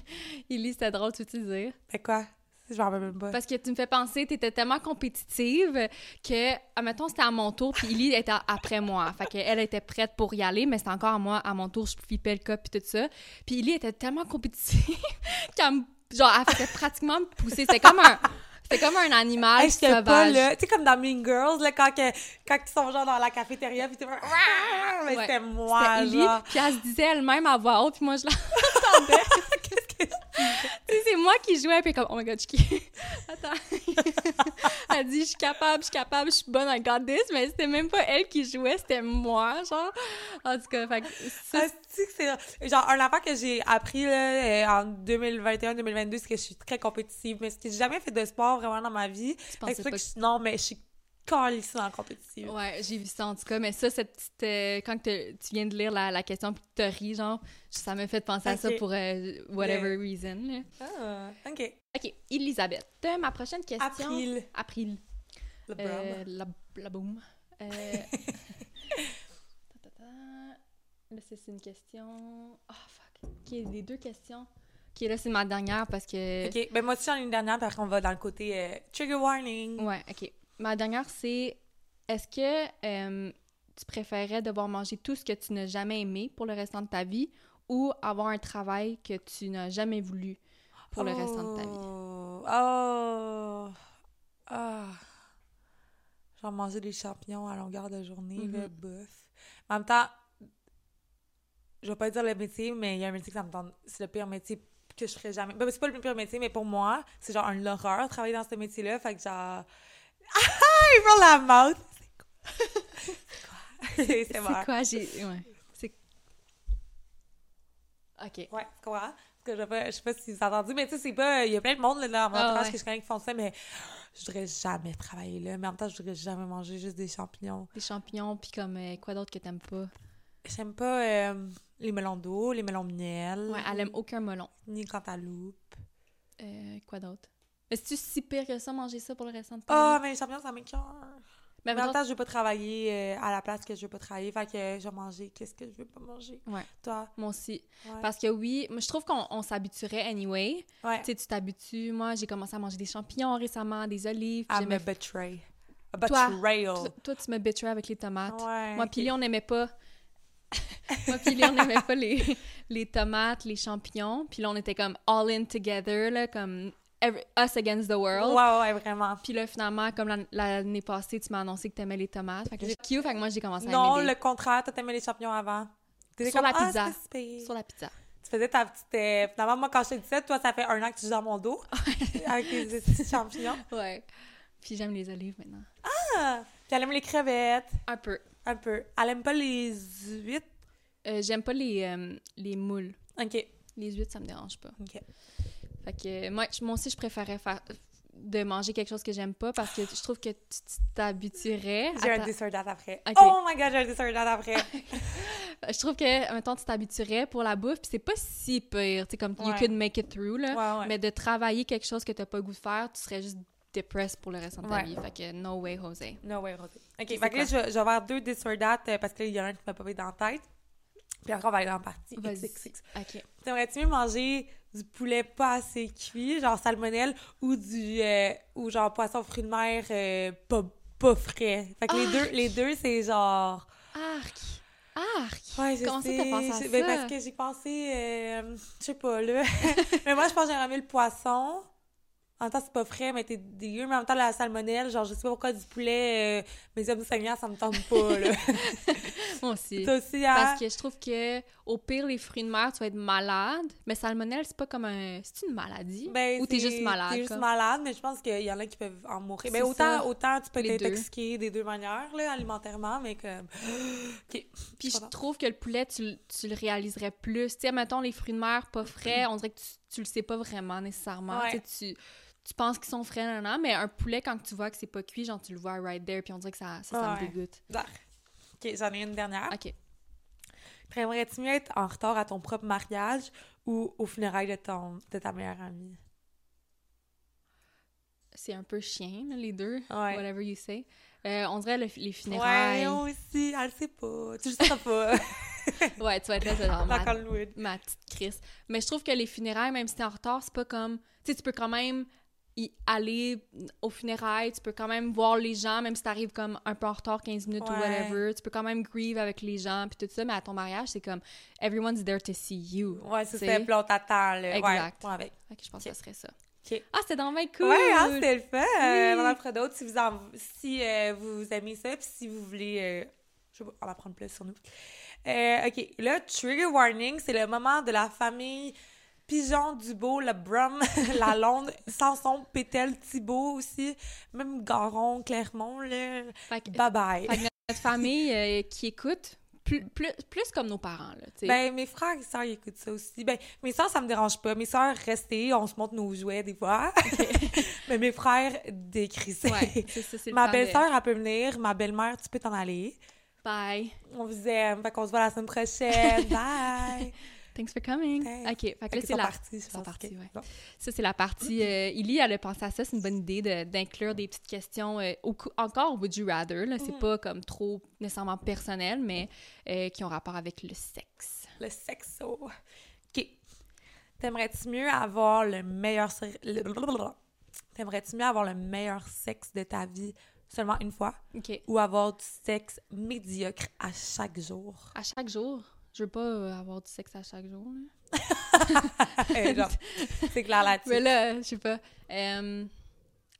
Illy, c'était drôle, tu veux dire? Fait quoi? Je m'en rappelle même pas. Parce que tu me fais penser, t'étais tellement compétitive que, admettons, c'était à mon tour, puis Illy était après moi. Fait qu'elle était prête pour y aller, mais c'était encore à moi, à mon tour, je flippais le cup puis tout ça. Puis Illy était tellement compétitive qu'elle me... Genre, elle faisait pratiquement me pousser. C'était comme un... C'était comme un animal Hey, j'étais pas sauvage. là. Tu sais, comme dans Mean Girls, là, quand, que- quand ils sont genre dans la cafétéria, genre, Ah! mais Ouais. c'était moi, genre. puis elle se disait elle-même à voix haute, puis moi, je l'entendais. Qu'est-ce que Tu sais, c'est moi qui jouais, puis comme, oh my god, je qui? Attends. elle dit, je suis capable, je suis capable, je suis bonne, I got this, mais c'était même pas elle qui jouait, c'était moi, genre. En tout cas, fait que ça, Ah, c'est genre un affaire que j'ai appris là, euh, en 2021-2022 c'est que je suis très compétitive mais ce que j'ai jamais fait de sport vraiment dans ma vie Fait que que je- non mais je suis calissée en compétitive Ouais, j'ai vu ça en tout cas, mais ça, cette petite. euh, quand te- tu viens de lire la, la question puis que tu ris, genre, ça m'a fait penser à ça pour euh, whatever reason. là. ah, ok Ok, Elisabeth. Euh, Ma prochaine question. April April. Euh, la, la boum. Euh... ta, ta, ta. Là, c'est une question. Ah, fuck. Ok, les deux questions. Ok, là, c'est ma dernière parce que. ok ben moi aussi j'en ai une dernière parce qu'on va dans le côté euh, trigger warning Ouais, ok. Ma dernière, c'est est-ce que euh, tu préférais devoir manger tout ce que tu n'as jamais aimé pour le restant de ta vie ou avoir un travail que tu n'as jamais voulu pour le restant de ta vie? Oh, oh, ah. Genre manger des champignons à longueur de journée, le bof. En même temps, je vais pas dire le métier, mais il y a un métier que ça me tente. C'est le pire métier que je ferais jamais. Ben, c'est pas le pire métier, mais pour moi, c'est genre un horreur travailler dans ce métier-là. Fait que genre. Ah! Il prend la mouth! C'est quoi? c'est quoi? J'ai. Ouais. C'est. Ok. Ouais, comprends? Parce que je sais pas, je sais pas si vous avez entendu, mais tu sais, c'est pas. Il y a plein de monde là, dans mon ouais. que je connais qui font ça, mais je voudrais jamais travailler là. Mais en même temps, je voudrais jamais manger juste des champignons. Des champignons, puis comme euh, quoi d'autre que t'aimes pas? J'aime pas euh, les melons d'eau, les melons de miel. Ouais, elle aime aucun melon. Ni cantaloupe. Euh, quoi d'autre? Est-ce que tu si pire que ça, manger ça pour le restant de ta Ah, vie? mais les champignons, ça m'écoeure. Mais Mais en même temps, je veux pas travailler euh, à la place que je veux pas travailler. Fait que je vais manger. Qu'est-ce que je veux pas manger? Ouais. Toi? Moi aussi. Ouais. Parce que oui, je trouve qu'on on s'habituerait anyway. Ouais. Tu sais, tu t'habitues. Moi, j'ai commencé à manger des champignons récemment, des olives. a j'aimais- betray. A Toi, betrayal. Toi, toi, tu me betray avec les tomates. Ouais. Moi, puis Lily, on n'aimait pas. Moi, puis Lily, on n'aimait pas les, les tomates, les champignons. Puis là, on était comme all in together, là, comme every- us against the world. Ouais, ouais, vraiment. Puis là, finalement, comme l'an- l'année passée, tu m'as annoncé que t'aimais les tomates. Fait que j'ai cute, fait que moi, j'ai commencé à Non, aimer le contraire, toi t'aimais les champignons avant. Sur comme, la Ah, pizza. sur la pizza. Tu faisais ta petite. euh, Finalement, moi, quand je te dis ça, toi, ça fait un an que tu joues dans mon dos. avec tes petits champignons. Ouais. Puis j'aime les olives maintenant. Ah! Puis elle aime les crevettes. Un peu. Un peu. Elle aime pas les huîtres? Euh, j'aime pas les, euh, les moules. Ok. Les huîtres, ça me dérange pas. Ok. Fait que moi, moi aussi, je préférais faire de manger quelque chose que j'aime pas parce que je trouve que tu tu t'habituerais. J'ai un dessert date après. Oh my god, j'ai un dessert date après. Je trouve que, maintenant tu t'habituerais pour la bouffe, puis c'est pas si pire. Tu sais, comme you could make it through, là. ouais, ouais. Mais de travailler quelque chose que t'as pas le goût de faire, tu serais juste depressed pour le restant de ta vie. Fait que no way, Jose. No way, Rosé. Ok, fait que là, quoi? je, vais- je vais avoir deux dessert dates euh, parce que là, il y en a un qui m'a pas dans la tête. Puis après, on va aller dans la partie Vas-y. XXX. OK. T'aimerais-tu mieux manger du poulet pas assez cuit, genre salmonelle, ou du euh, ou genre poisson fruits de mer euh, pas, pas frais? Fait que les deux, les deux c'est genre. Arc! Arc! Ouais, je Comment ça, t'as pensé à je- ben, ça? parce que j'ai pensé, euh, je sais pas là. Mais moi, je pense que j'aimerais mieux le poisson. En même temps, c'est pas frais, mais t'es dégueu. Mais en même temps, la salmonelle, genre, je sais pas pourquoi du poulet, euh, mes hommes saignants, ça me tente pas, là. Moi aussi. Toi aussi, hein? Parce que je trouve que au pire, les fruits de mer, tu vas être malade. Mais salmonelle, c'est pas comme un. C'est une maladie? Ben, Ou t'es juste malade, T'es juste comme? malade, mais je pense qu'il y en a qui peuvent en mourir. C'est Ben, autant, ça. autant tu peux intoxiqué des deux manières, là, alimentairement, mais comme. Puis je trouve que le poulet, tu, le- tu le réaliserais plus. Tu sais, mettons les fruits de mer pas frais, on dirait que tu, tu le sais pas vraiment nécessairement. Ouais. Tu tu, penses qu'ils sont frais, non, non, mais un poulet, quand tu vois que c'est pas cuit, genre tu le vois right there, puis on dirait que ça, ça, ça me Ouais. dégoûte. OK, j'en ai une dernière. Ok. Aimerais-tu mieux être en retard à ton propre mariage ou au funérailles de, ton, de ta meilleure amie? C'est un peu chien, les deux. Ouais. Whatever you say. Euh, on dirait le- les Ouais, funérailles. moi aussi, elle sait pas. Tu le sais pas. Ouais, tu vas être là, c'est genre, ma, petite Chris. Mais je trouve que les funérailles, même si t'es en retard, c'est pas comme. Tu sais, tu peux quand même y aller aux funérailles, tu peux quand même voir les gens, même si t'arrives comme un peu en retard, 15 minutes ou whatever. Tu peux quand même grieve avec les gens, puis tout ça. Mais à ton mariage, c'est comme everyone's there to see you. Ouais, c'est simple, on t'attend, là. Exact. Ouais, avec. Que je pense Ok. que ça serait ça. Ok. Ah, c'était dans bien cool! Ouais, hein, c'était le fun. Euh, Oui. on en fera d'autres si vous en... si euh, vous aimez ça, puis si vous voulez, euh, je sais pas, en apprendre plus sur nous. Euh, ok, là, trigger warning, c'est le moment de la famille Pigeon, Dubo, le Brum, la Londe, Sanson, Pétel, Thibault aussi, même Garon, Clermont, là. Fait que, Bye bye. fait que notre famille euh, qui écoute, plus, plus, plus comme nos parents, là. Ben, mes frères et sœurs, ils écoutent ça aussi. Ben, mes sœurs, ça me dérange pas. Mes sœurs, restez, on se montre nos jouets des fois. Mais mes frères, décrisser. ouais, Ma belle-sœur, elle peut venir. Ma belle-mère, tu peux t'en aller. Bye. On vous aime. Fait qu'on se voit la semaine prochaine. Bye! Thanks for coming. Thanks. OK, fait que là, c'est la... sont partis, ouais. Bon. Ça, c'est la partie... Euh, Illy, elle a pensé à ça. C'est une bonne idée de- d'inclure des petites questions, euh, au encore au Would You Rather. là? C'est Mhm. pas comme trop nécessairement personnel, mais euh, qui ont rapport avec le sexe. Le sexo. OK. T'aimerais-tu mieux avoir le meilleur... le- T'aimerais-tu mieux avoir le meilleur sexe de ta vie seulement une fois? OK. ou avoir du sexe médiocre à chaque jour? À chaque jour? Je veux pas euh, avoir du sexe à chaque jour. là. Genre, c'est clair là-dessus. Mais là, je sais pas. Euh,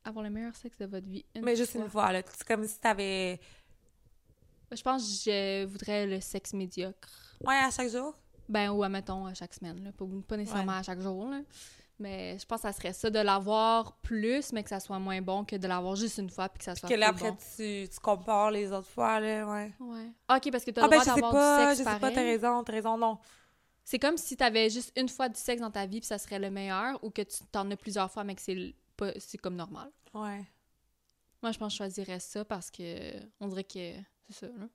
avoir le meilleur sexe de votre vie. une Mais juste fois. une fois, là. C'est comme si t'avais... Je pense que je voudrais le sexe médiocre. Ouais, à chaque jour? Ben, ou admettons à chaque semaine, là. Pas, pas nécessairement Ouais. à chaque jour, là. Mais je pense que ça serait ça, de l'avoir plus, mais que ça soit moins bon que de l'avoir juste une fois puis que ça soit Que là, après, bon. tu, tu compares les autres fois, là, ouais. Ouais. OK, parce que t'as Ah le ben, droit je sais d'avoir pas, du je sexe sais pas, pareil. t'as raison, t'as raison, non. C'est comme si t'avais juste une fois du sexe dans ta vie puis ça serait le meilleur ou que tu t'en as plusieurs fois mais que c'est le- pas c'est comme normal. Ouais. Moi, je pense que je choisirais ça parce que on dirait que c'est ça, là.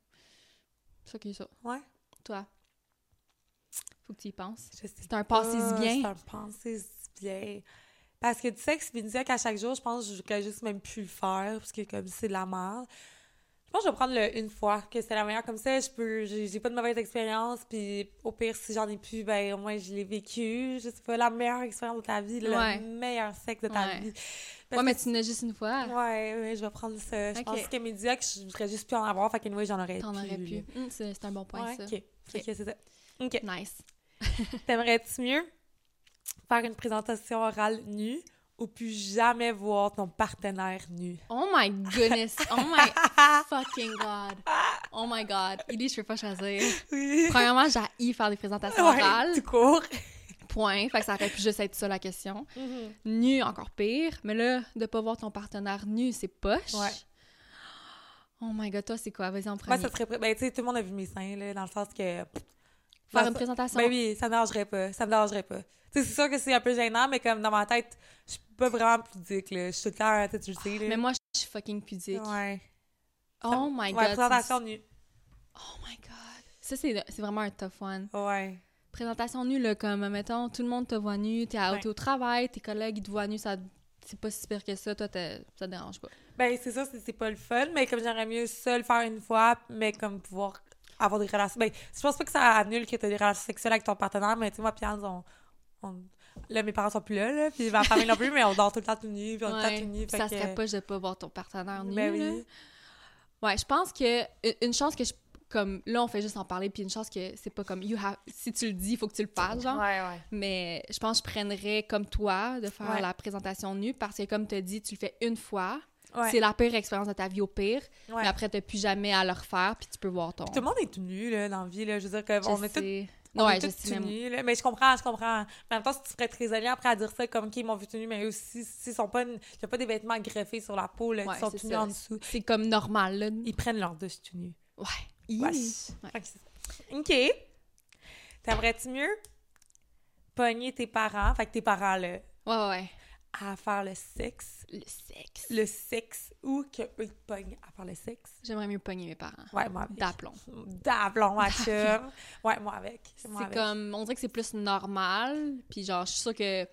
C'est ça qui est ça. Ouais. Toi, faut que tu y penses. Je sais C'est un passé pas, bien. C'est un bien. Parce que du sexe médiocre à chaque jour, je pense que je voudrais juste même plus le faire, parce que comme c'est de la merde. Je pense que je vais prendre le une fois, que c'est la meilleure comme ça. Je peux, j'ai pas de mauvaise expérience, puis au pire, si j'en ai plus, ben au moins je l'ai vécu. Je sais pas, la meilleure expérience de ta vie, Ouais. le meilleur sexe de ta Ouais. vie. Ouais, Parce mais que tu n'as juste une fois. Ouais, ouais, je vais prendre ça. Je Ok. pense que médiocre, je voudrais juste plus en avoir, fait que moi j'en aurais T'en plus. aurais pu. Hum, c'est un bon point, Ouais, ça. ok. Que c'est ça. Ok. Nice. T'aimerais-tu mieux? Faire une présentation orale nue ou plus jamais voir ton partenaire nu? Oh my goodness. Oh my fucking god. Oh my god. Illy, je peux pas choisir. Oui. Premièrement, j'ai faire des présentations Ouais, orales. tout court. Point. Fait que ça aurait pu juste être ça la question. Nu, encore pire. Mais là, de pas voir ton partenaire nu, c'est poche. Ouais. Oh my god, toi, c'est quoi? Vas-y en Moi, premier. ça serait... pré- Ben, tu sais, tout le monde a vu mes seins, là, dans le sens que... Faire une ça- présentation. Ben oui, ça me dérangerait pas. Ça me dérangerait pas. C'est sûr que c'est un peu gênant, mais comme dans ma tête, je suis pas vraiment pudique, là. Je suis tout le temps, tu sais, là. Mais moi, je suis fucking pudique. Ouais. Oh my Ouais, god. présentation nue. Oh my god. Ça, c'est c'est vraiment un tough one. Ouais. Présentation nue, là, comme, mettons, tout le monde te voit nu, t'es Ouais. au travail, tes collègues, ils te voient nu, ça, c'est pas si pire que ça, toi, ça te dérange pas. Ben, c'est ça, c'est c'est pas le fun, mais comme j'aimerais mieux ça le faire une fois, mais comme pouvoir avoir des relations. Ben, je pense pas que ça annule que t'as des relations sexuelles avec ton partenaire, mais tu sais, moi, puis Anne, on, on- Là, mes parents sont plus là, là, puis ma famille non plus, mais on dort tout le temps tout nu, puis on est tout le temps Ouais, tout nu. ça fait serait que- poche de pas voir ton partenaire nu, Ben oui. Ouais, je pense que une chance que je comme là, on fait juste en parler, puis une chance que c'est pas comme you have, si tu le dis, il faut que tu le fasses, genre. Ouais, ouais. Mais je pense que je prendrais comme toi de faire Ouais. la présentation nue parce que, comme tu as dit, tu le fais une fois. Ouais. C'est la pire expérience de ta vie au pire. Ouais. Mais après, tu plus jamais à le refaire, puis tu peux voir ton. Tout le monde est tout nu, là, dans la vie, là. Je veux dire que Je on est tous. On ouais, est tous tout même. nus, là. Mais je comprends, je comprends. Mais en même temps, si tu ferais très allié après à dire ça, comme, OK, ils m'ont vu tout nu, mais aussi, s'ils sont pas... Il n'y a pas des vêtements greffés sur la peau, là, ils sont tout nus en dessous. C'est comme normal, là. Ils prennent leur douche tout nus. Ouais. OK. T'aimerais-tu mieux pogner tes parents, fait que tes parents, là, Ouais, ouais. À faire le sexe, Le sexe. le sexe, ou qu'eux, te pognent à faire le sexe? J'aimerais mieux pogner mes parents. Ouais, moi avec. D'aplomb. D'aplomb, ma chum. Ouais, moi avec. C'est comme, on dirait que c'est plus normal. Puis genre, je suis sûre que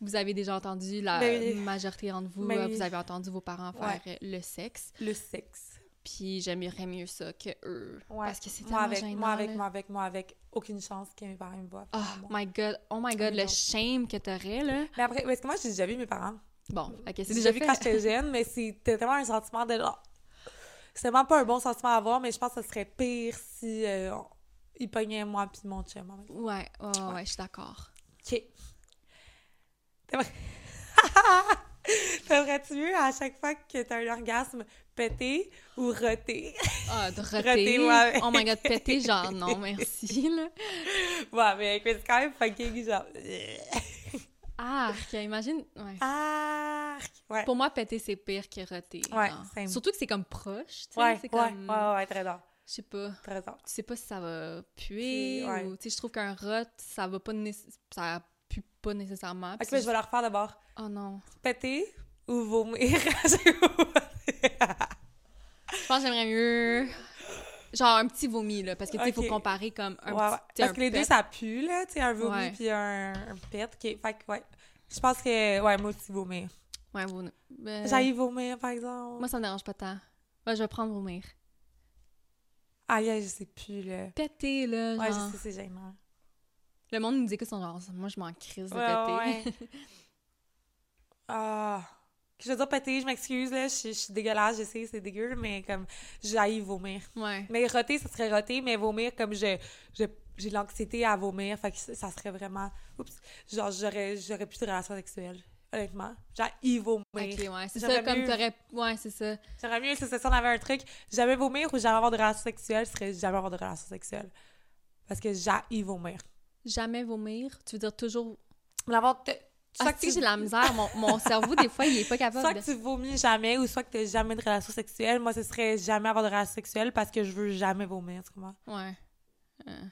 vous avez déjà entendu, la Ben oui. majorité d'entre vous, Ben euh, vous avez entendu vos parents faire le sexe. Le sexe. Puis j'aimerais mieux ça que eux. Ouais. Parce que c'est moi tellement avec, gênant, moi avec, là. moi avec, moi avec. Aucune chance que mes parents me voient. Oh faire moi. my god, oh my god, le shame que t'aurais, là. Mais après, parce que moi, j'ai déjà vu mes parents. Bon, ok, c'est J'ai déjà vu fait. quand j'étais jeune, mais c'était tellement un sentiment de. C'est vraiment pas un bon sentiment à avoir, mais je pense que ce serait pire si euh, ils pognaient moi puis mon chum. temps. Ouais, ouais, ouais, ouais, je suis d'accord. OK. T'aimerais- T'aimerais-tu mieux à chaque fois que t'as un orgasme péter ou roter? Ah, de roter. ouais. Oh my god, péter, genre non, merci, là. ouais, mais c'est quand même fucking genre. Ah, ok, imagine. Ouais. Ah! Ouais. Pour moi, péter, c'est pire que roter. Ouais. Surtout que c'est comme proche, tu sais. Ouais, c'est ouais, comme. ouais, ouais, très bien. Je sais pas. Très bien. Tu sais pas si ça va puer Puis, ouais. ou. Tu sais, je trouve qu'un rot, ça va pas. Ça pue pas nécessairement. Ok, mais je vais le refaire d'abord. Oh non. Péter ou vomir? Je pense que j'aimerais mieux. Genre un petit vomi, là. Parce que, tu sais, il faut comparer comme un Ouais, petit. Parce un que les deux, ça pue, là. Tu sais, un vomi Ouais. puis un, un pet. Fait que, ouais. Je pense que, ouais, moi aussi, vomir. Ouais, vous. ben, J'aille vomir, par exemple. Moi, ça me dérange pas tant. Ouais, je vais prendre vomir. Aïe, aïe, je sais plus, là. Péter, là. Ouais, je sais, c'est gênant. Le monde nous dit que c'est genre. Moi, je m'en crise de Ouais, péter. ouais. ah. Je veux dire péter, je m'excuse, là. Je, je suis dégueulasse, je sais, c'est dégueu, mais comme, j'aille vomir. ouais. Mais roter, ça serait roter, mais vomir, comme je, je- j'ai de l'anxiété à vomir, fait que ça ça serait vraiment... Oups! Genre, j'aurais, j'aurais plus de relations sexuelles, honnêtement. J'ai vomir. Ok, ouais, c'est ça, comme mieux- t'aurais. Ouais, c'est ça. J'aurais mieux, si si on avait un truc, jamais vomir ou jamais avoir de relations sexuelles, ce serait jamais avoir de relations sexuelles. Parce que j'ai vomir. Jamais vomir. Tu veux dire toujours. L'avoir... Ah, Soit tu que j'ai la misère. Mon, mon cerveau, des fois, il est pas soit capable que de. tu vomis jamais ou soit que tu jamais de relations sexuelles, moi, ce serait jamais avoir de relations sexuelles parce que je veux jamais vomir, tu comprends? Ouais.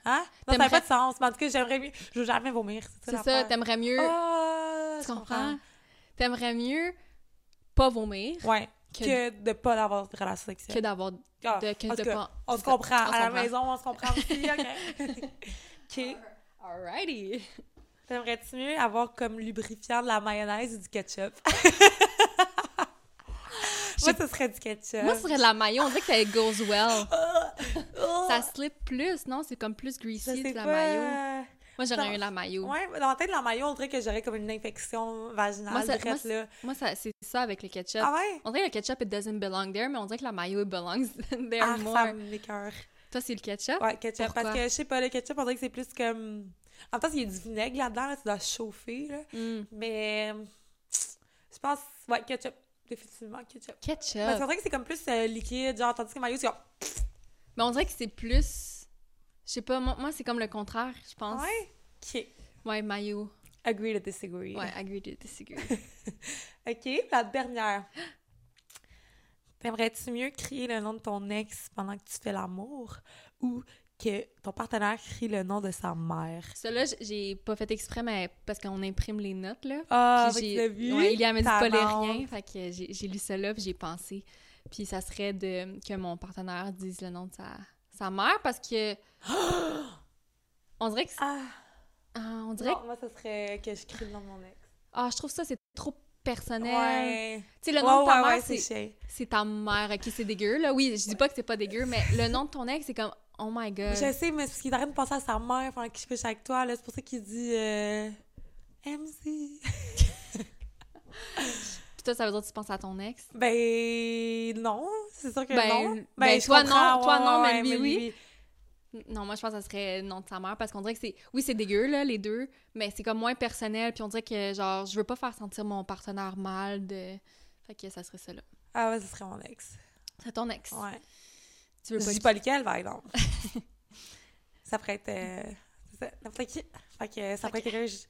Hein? Non, ça n'a pas de sens. Mais en tout cas, j'aimerais mieux... Je veux jamais vomir. C'est ça, t'aimerais mieux. Ah, tu je comprends? T'aimerais mieux pas vomir Ouais. que, Que, de pas avoir de relations que sexuelles. d'avoir. Ah, de- que en de pas- on se comprend. À la maison, on se comprend aussi. OK? OK. Alrighty. T'aimerais-tu mieux avoir comme lubrifiant de la mayonnaise ou du ketchup? Moi, ce serait du ketchup. Moi, ce serait de la maillot. On dirait que ça goes well. Oh, Ça slip plus, non? C'est comme plus greasy de la pas. maillot. Moi, j'aurais eu la maillot. Ouais, dans la tête de la maillot, on dirait que j'aurais comme une infection vaginale. Moi, ça- moi, là. Moi, ça, c'est ça avec le ketchup. Ah ouais? On dirait que le ketchup, it doesn't belong there, mais on dirait que la maillot, it belongs there Ah, more. ça m'écoeure. Toi, c'est le ketchup? Ouais, ketchup. Pourquoi? Parce que, je sais pas, le ketchup, on dirait que c'est plus comme... En même temps, il y a du vinaigre là-dedans, là, tu dois chauffer, là. Mm. Mais... Je pense... Ouais, ketchup. Définitivement, ketchup. Parce Ketchup. qu'on dirait que c'est comme plus euh, liquide, genre, tandis que maillot, c'est comme... Mais on dirait que c'est plus... Je sais pas, moi, moi, c'est comme le contraire, je pense. Ouais? OK. Ouais, maillot. Agree to disagree. Ouais, agree to disagree. OK, la dernière. T'aimerais-tu mieux crier le nom de ton ex pendant que tu fais l'amour ou que ton partenaire crie le nom de sa mère? J- j'ai pas fait exprès, mais parce qu'on imprime les notes, là. Ah, j'ai- tu l'as vu? Ouais, il y a dit pas les rien, fait que j'ai lu ça là, puis j'ai pensé. Puis ça serait de que mon partenaire dise le nom de sa, sa mère, parce que... on dirait que... Ah, Ah, on dirait que... non, moi, ça serait que je crie le nom de mon ex. Ah, je trouve ça, c'est trop personnel. Ouais. Tu sais, le Ouais, nom de ta ouais, mère, c'est... c'est ta mère, ok, c'est dégueu, là. Oui, je dis pas que c'est pas dégueu, mais le nom de ton ex, c'est comme, oh my god. Je sais, mais c'est parce qu'il arrête de penser à sa mère pendant qu'il couche avec toi, là. C'est pour ça qu'il dit... Euh... MC. Puis toi, ça veut dire que tu penses à ton ex? Ben, non, c'est sûr que Ben, non. ben, Ben, toi, non, toi, non, mais lui, oui. Non, moi, je pense que ça serait non de sa mère parce qu'on dirait que c'est. Oui, c'est dégueu, là, les deux, mais c'est comme moins personnel. Puis on dirait que, genre, je veux pas faire sentir mon partenaire mal de. Fait que ça serait ça, là. Ah ouais, ce serait mon ex. C'est ton ex. Ouais. Tu veux Je pas. dis pas lequel, par exemple. ça pourrait être... euh, ça. Fait que ça pourrait être quelqu'un... je-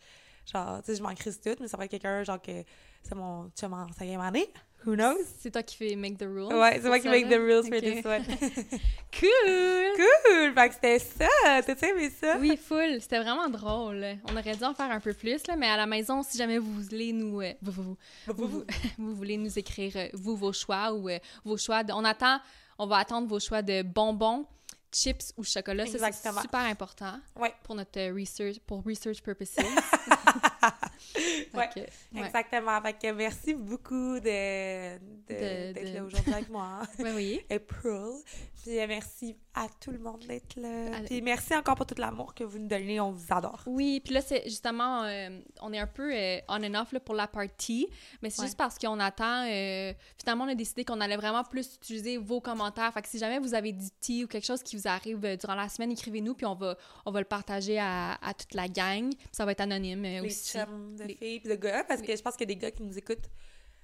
Genre, tu sais, je m'en crise tout, mais ça pourrait être quelqu'un, genre, que c'est mon chum en cinquième année. Who knows? C'est toi qui fais make the rules. Ouais, c'est moi qui make the rules for Ok. this one. Cool! cool! Fait que c'était ça! T'as-tu aimé ça? Oui, full. C'était vraiment drôle. On aurait dû en faire un peu plus, là, mais à la maison, si jamais vous voulez nous... euh, vous, vous, vous, vous, voulez nous écrire, euh, vous, vos choix ou euh, vos choix de... On attend... On va attendre vos choix de bonbons, chips ou chocolat. C'est super important Ouais. pour notre euh, research, pour research purposes. Ouais. Exactement. Fait que merci beaucoup de, d'être de- là aujourd'hui avec moi. Ouais, oui. April. Puis euh, merci à tout le monde d'être là. Allez. Puis merci encore pour tout l'amour que vous nous donnez. On vous adore. Oui, puis là, c'est justement, euh, on est un peu euh, on and off là, pour la partie, mais c'est Ouais. juste parce qu'on attend. euh, finalement, on a décidé qu'on allait vraiment plus utiliser vos commentaires. Fait que si jamais vous avez du tea ou quelque chose qui vous arrive durant la semaine, écrivez-nous, puis on va, on va le partager à, à toute la gang. Puis ça va être anonyme aussi. Chums de Les- filles puis de gars, parce que je pense qu'il y a des gars qui nous écoutent.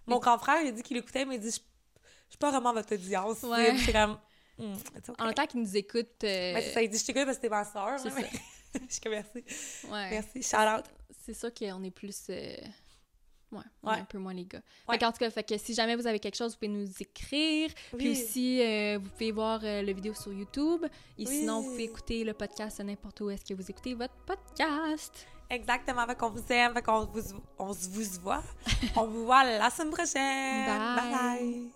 Mon grand frère, il a dit qu'il écoutait, mais il dit Je suis pas vraiment votre audience. Ouais. Comme. It's okay. En tant qu'ils nous écoutent. euh, Ouais, ça, il dit Je t'écoute parce que t'es ma soeur. c'est mais- Je suis comme merci. ouais. Merci. Shout out. C'est sûr qu'on est plus. euh, Ouais, on Ouais. est un peu moins les gars. Ouais. Fait qu'en tout cas, fait que si jamais vous avez quelque chose, vous pouvez nous écrire. Puis aussi, euh, vous pouvez voir euh, le vidéo sur YouTube. Et Oui. sinon, vous pouvez écouter le podcast n'importe où est-ce que vous écoutez votre podcast. Exactement. Fait qu'on vous aime. Fait qu'on vous, on vous voit. on vous voit la semaine prochaine. Bye. bye.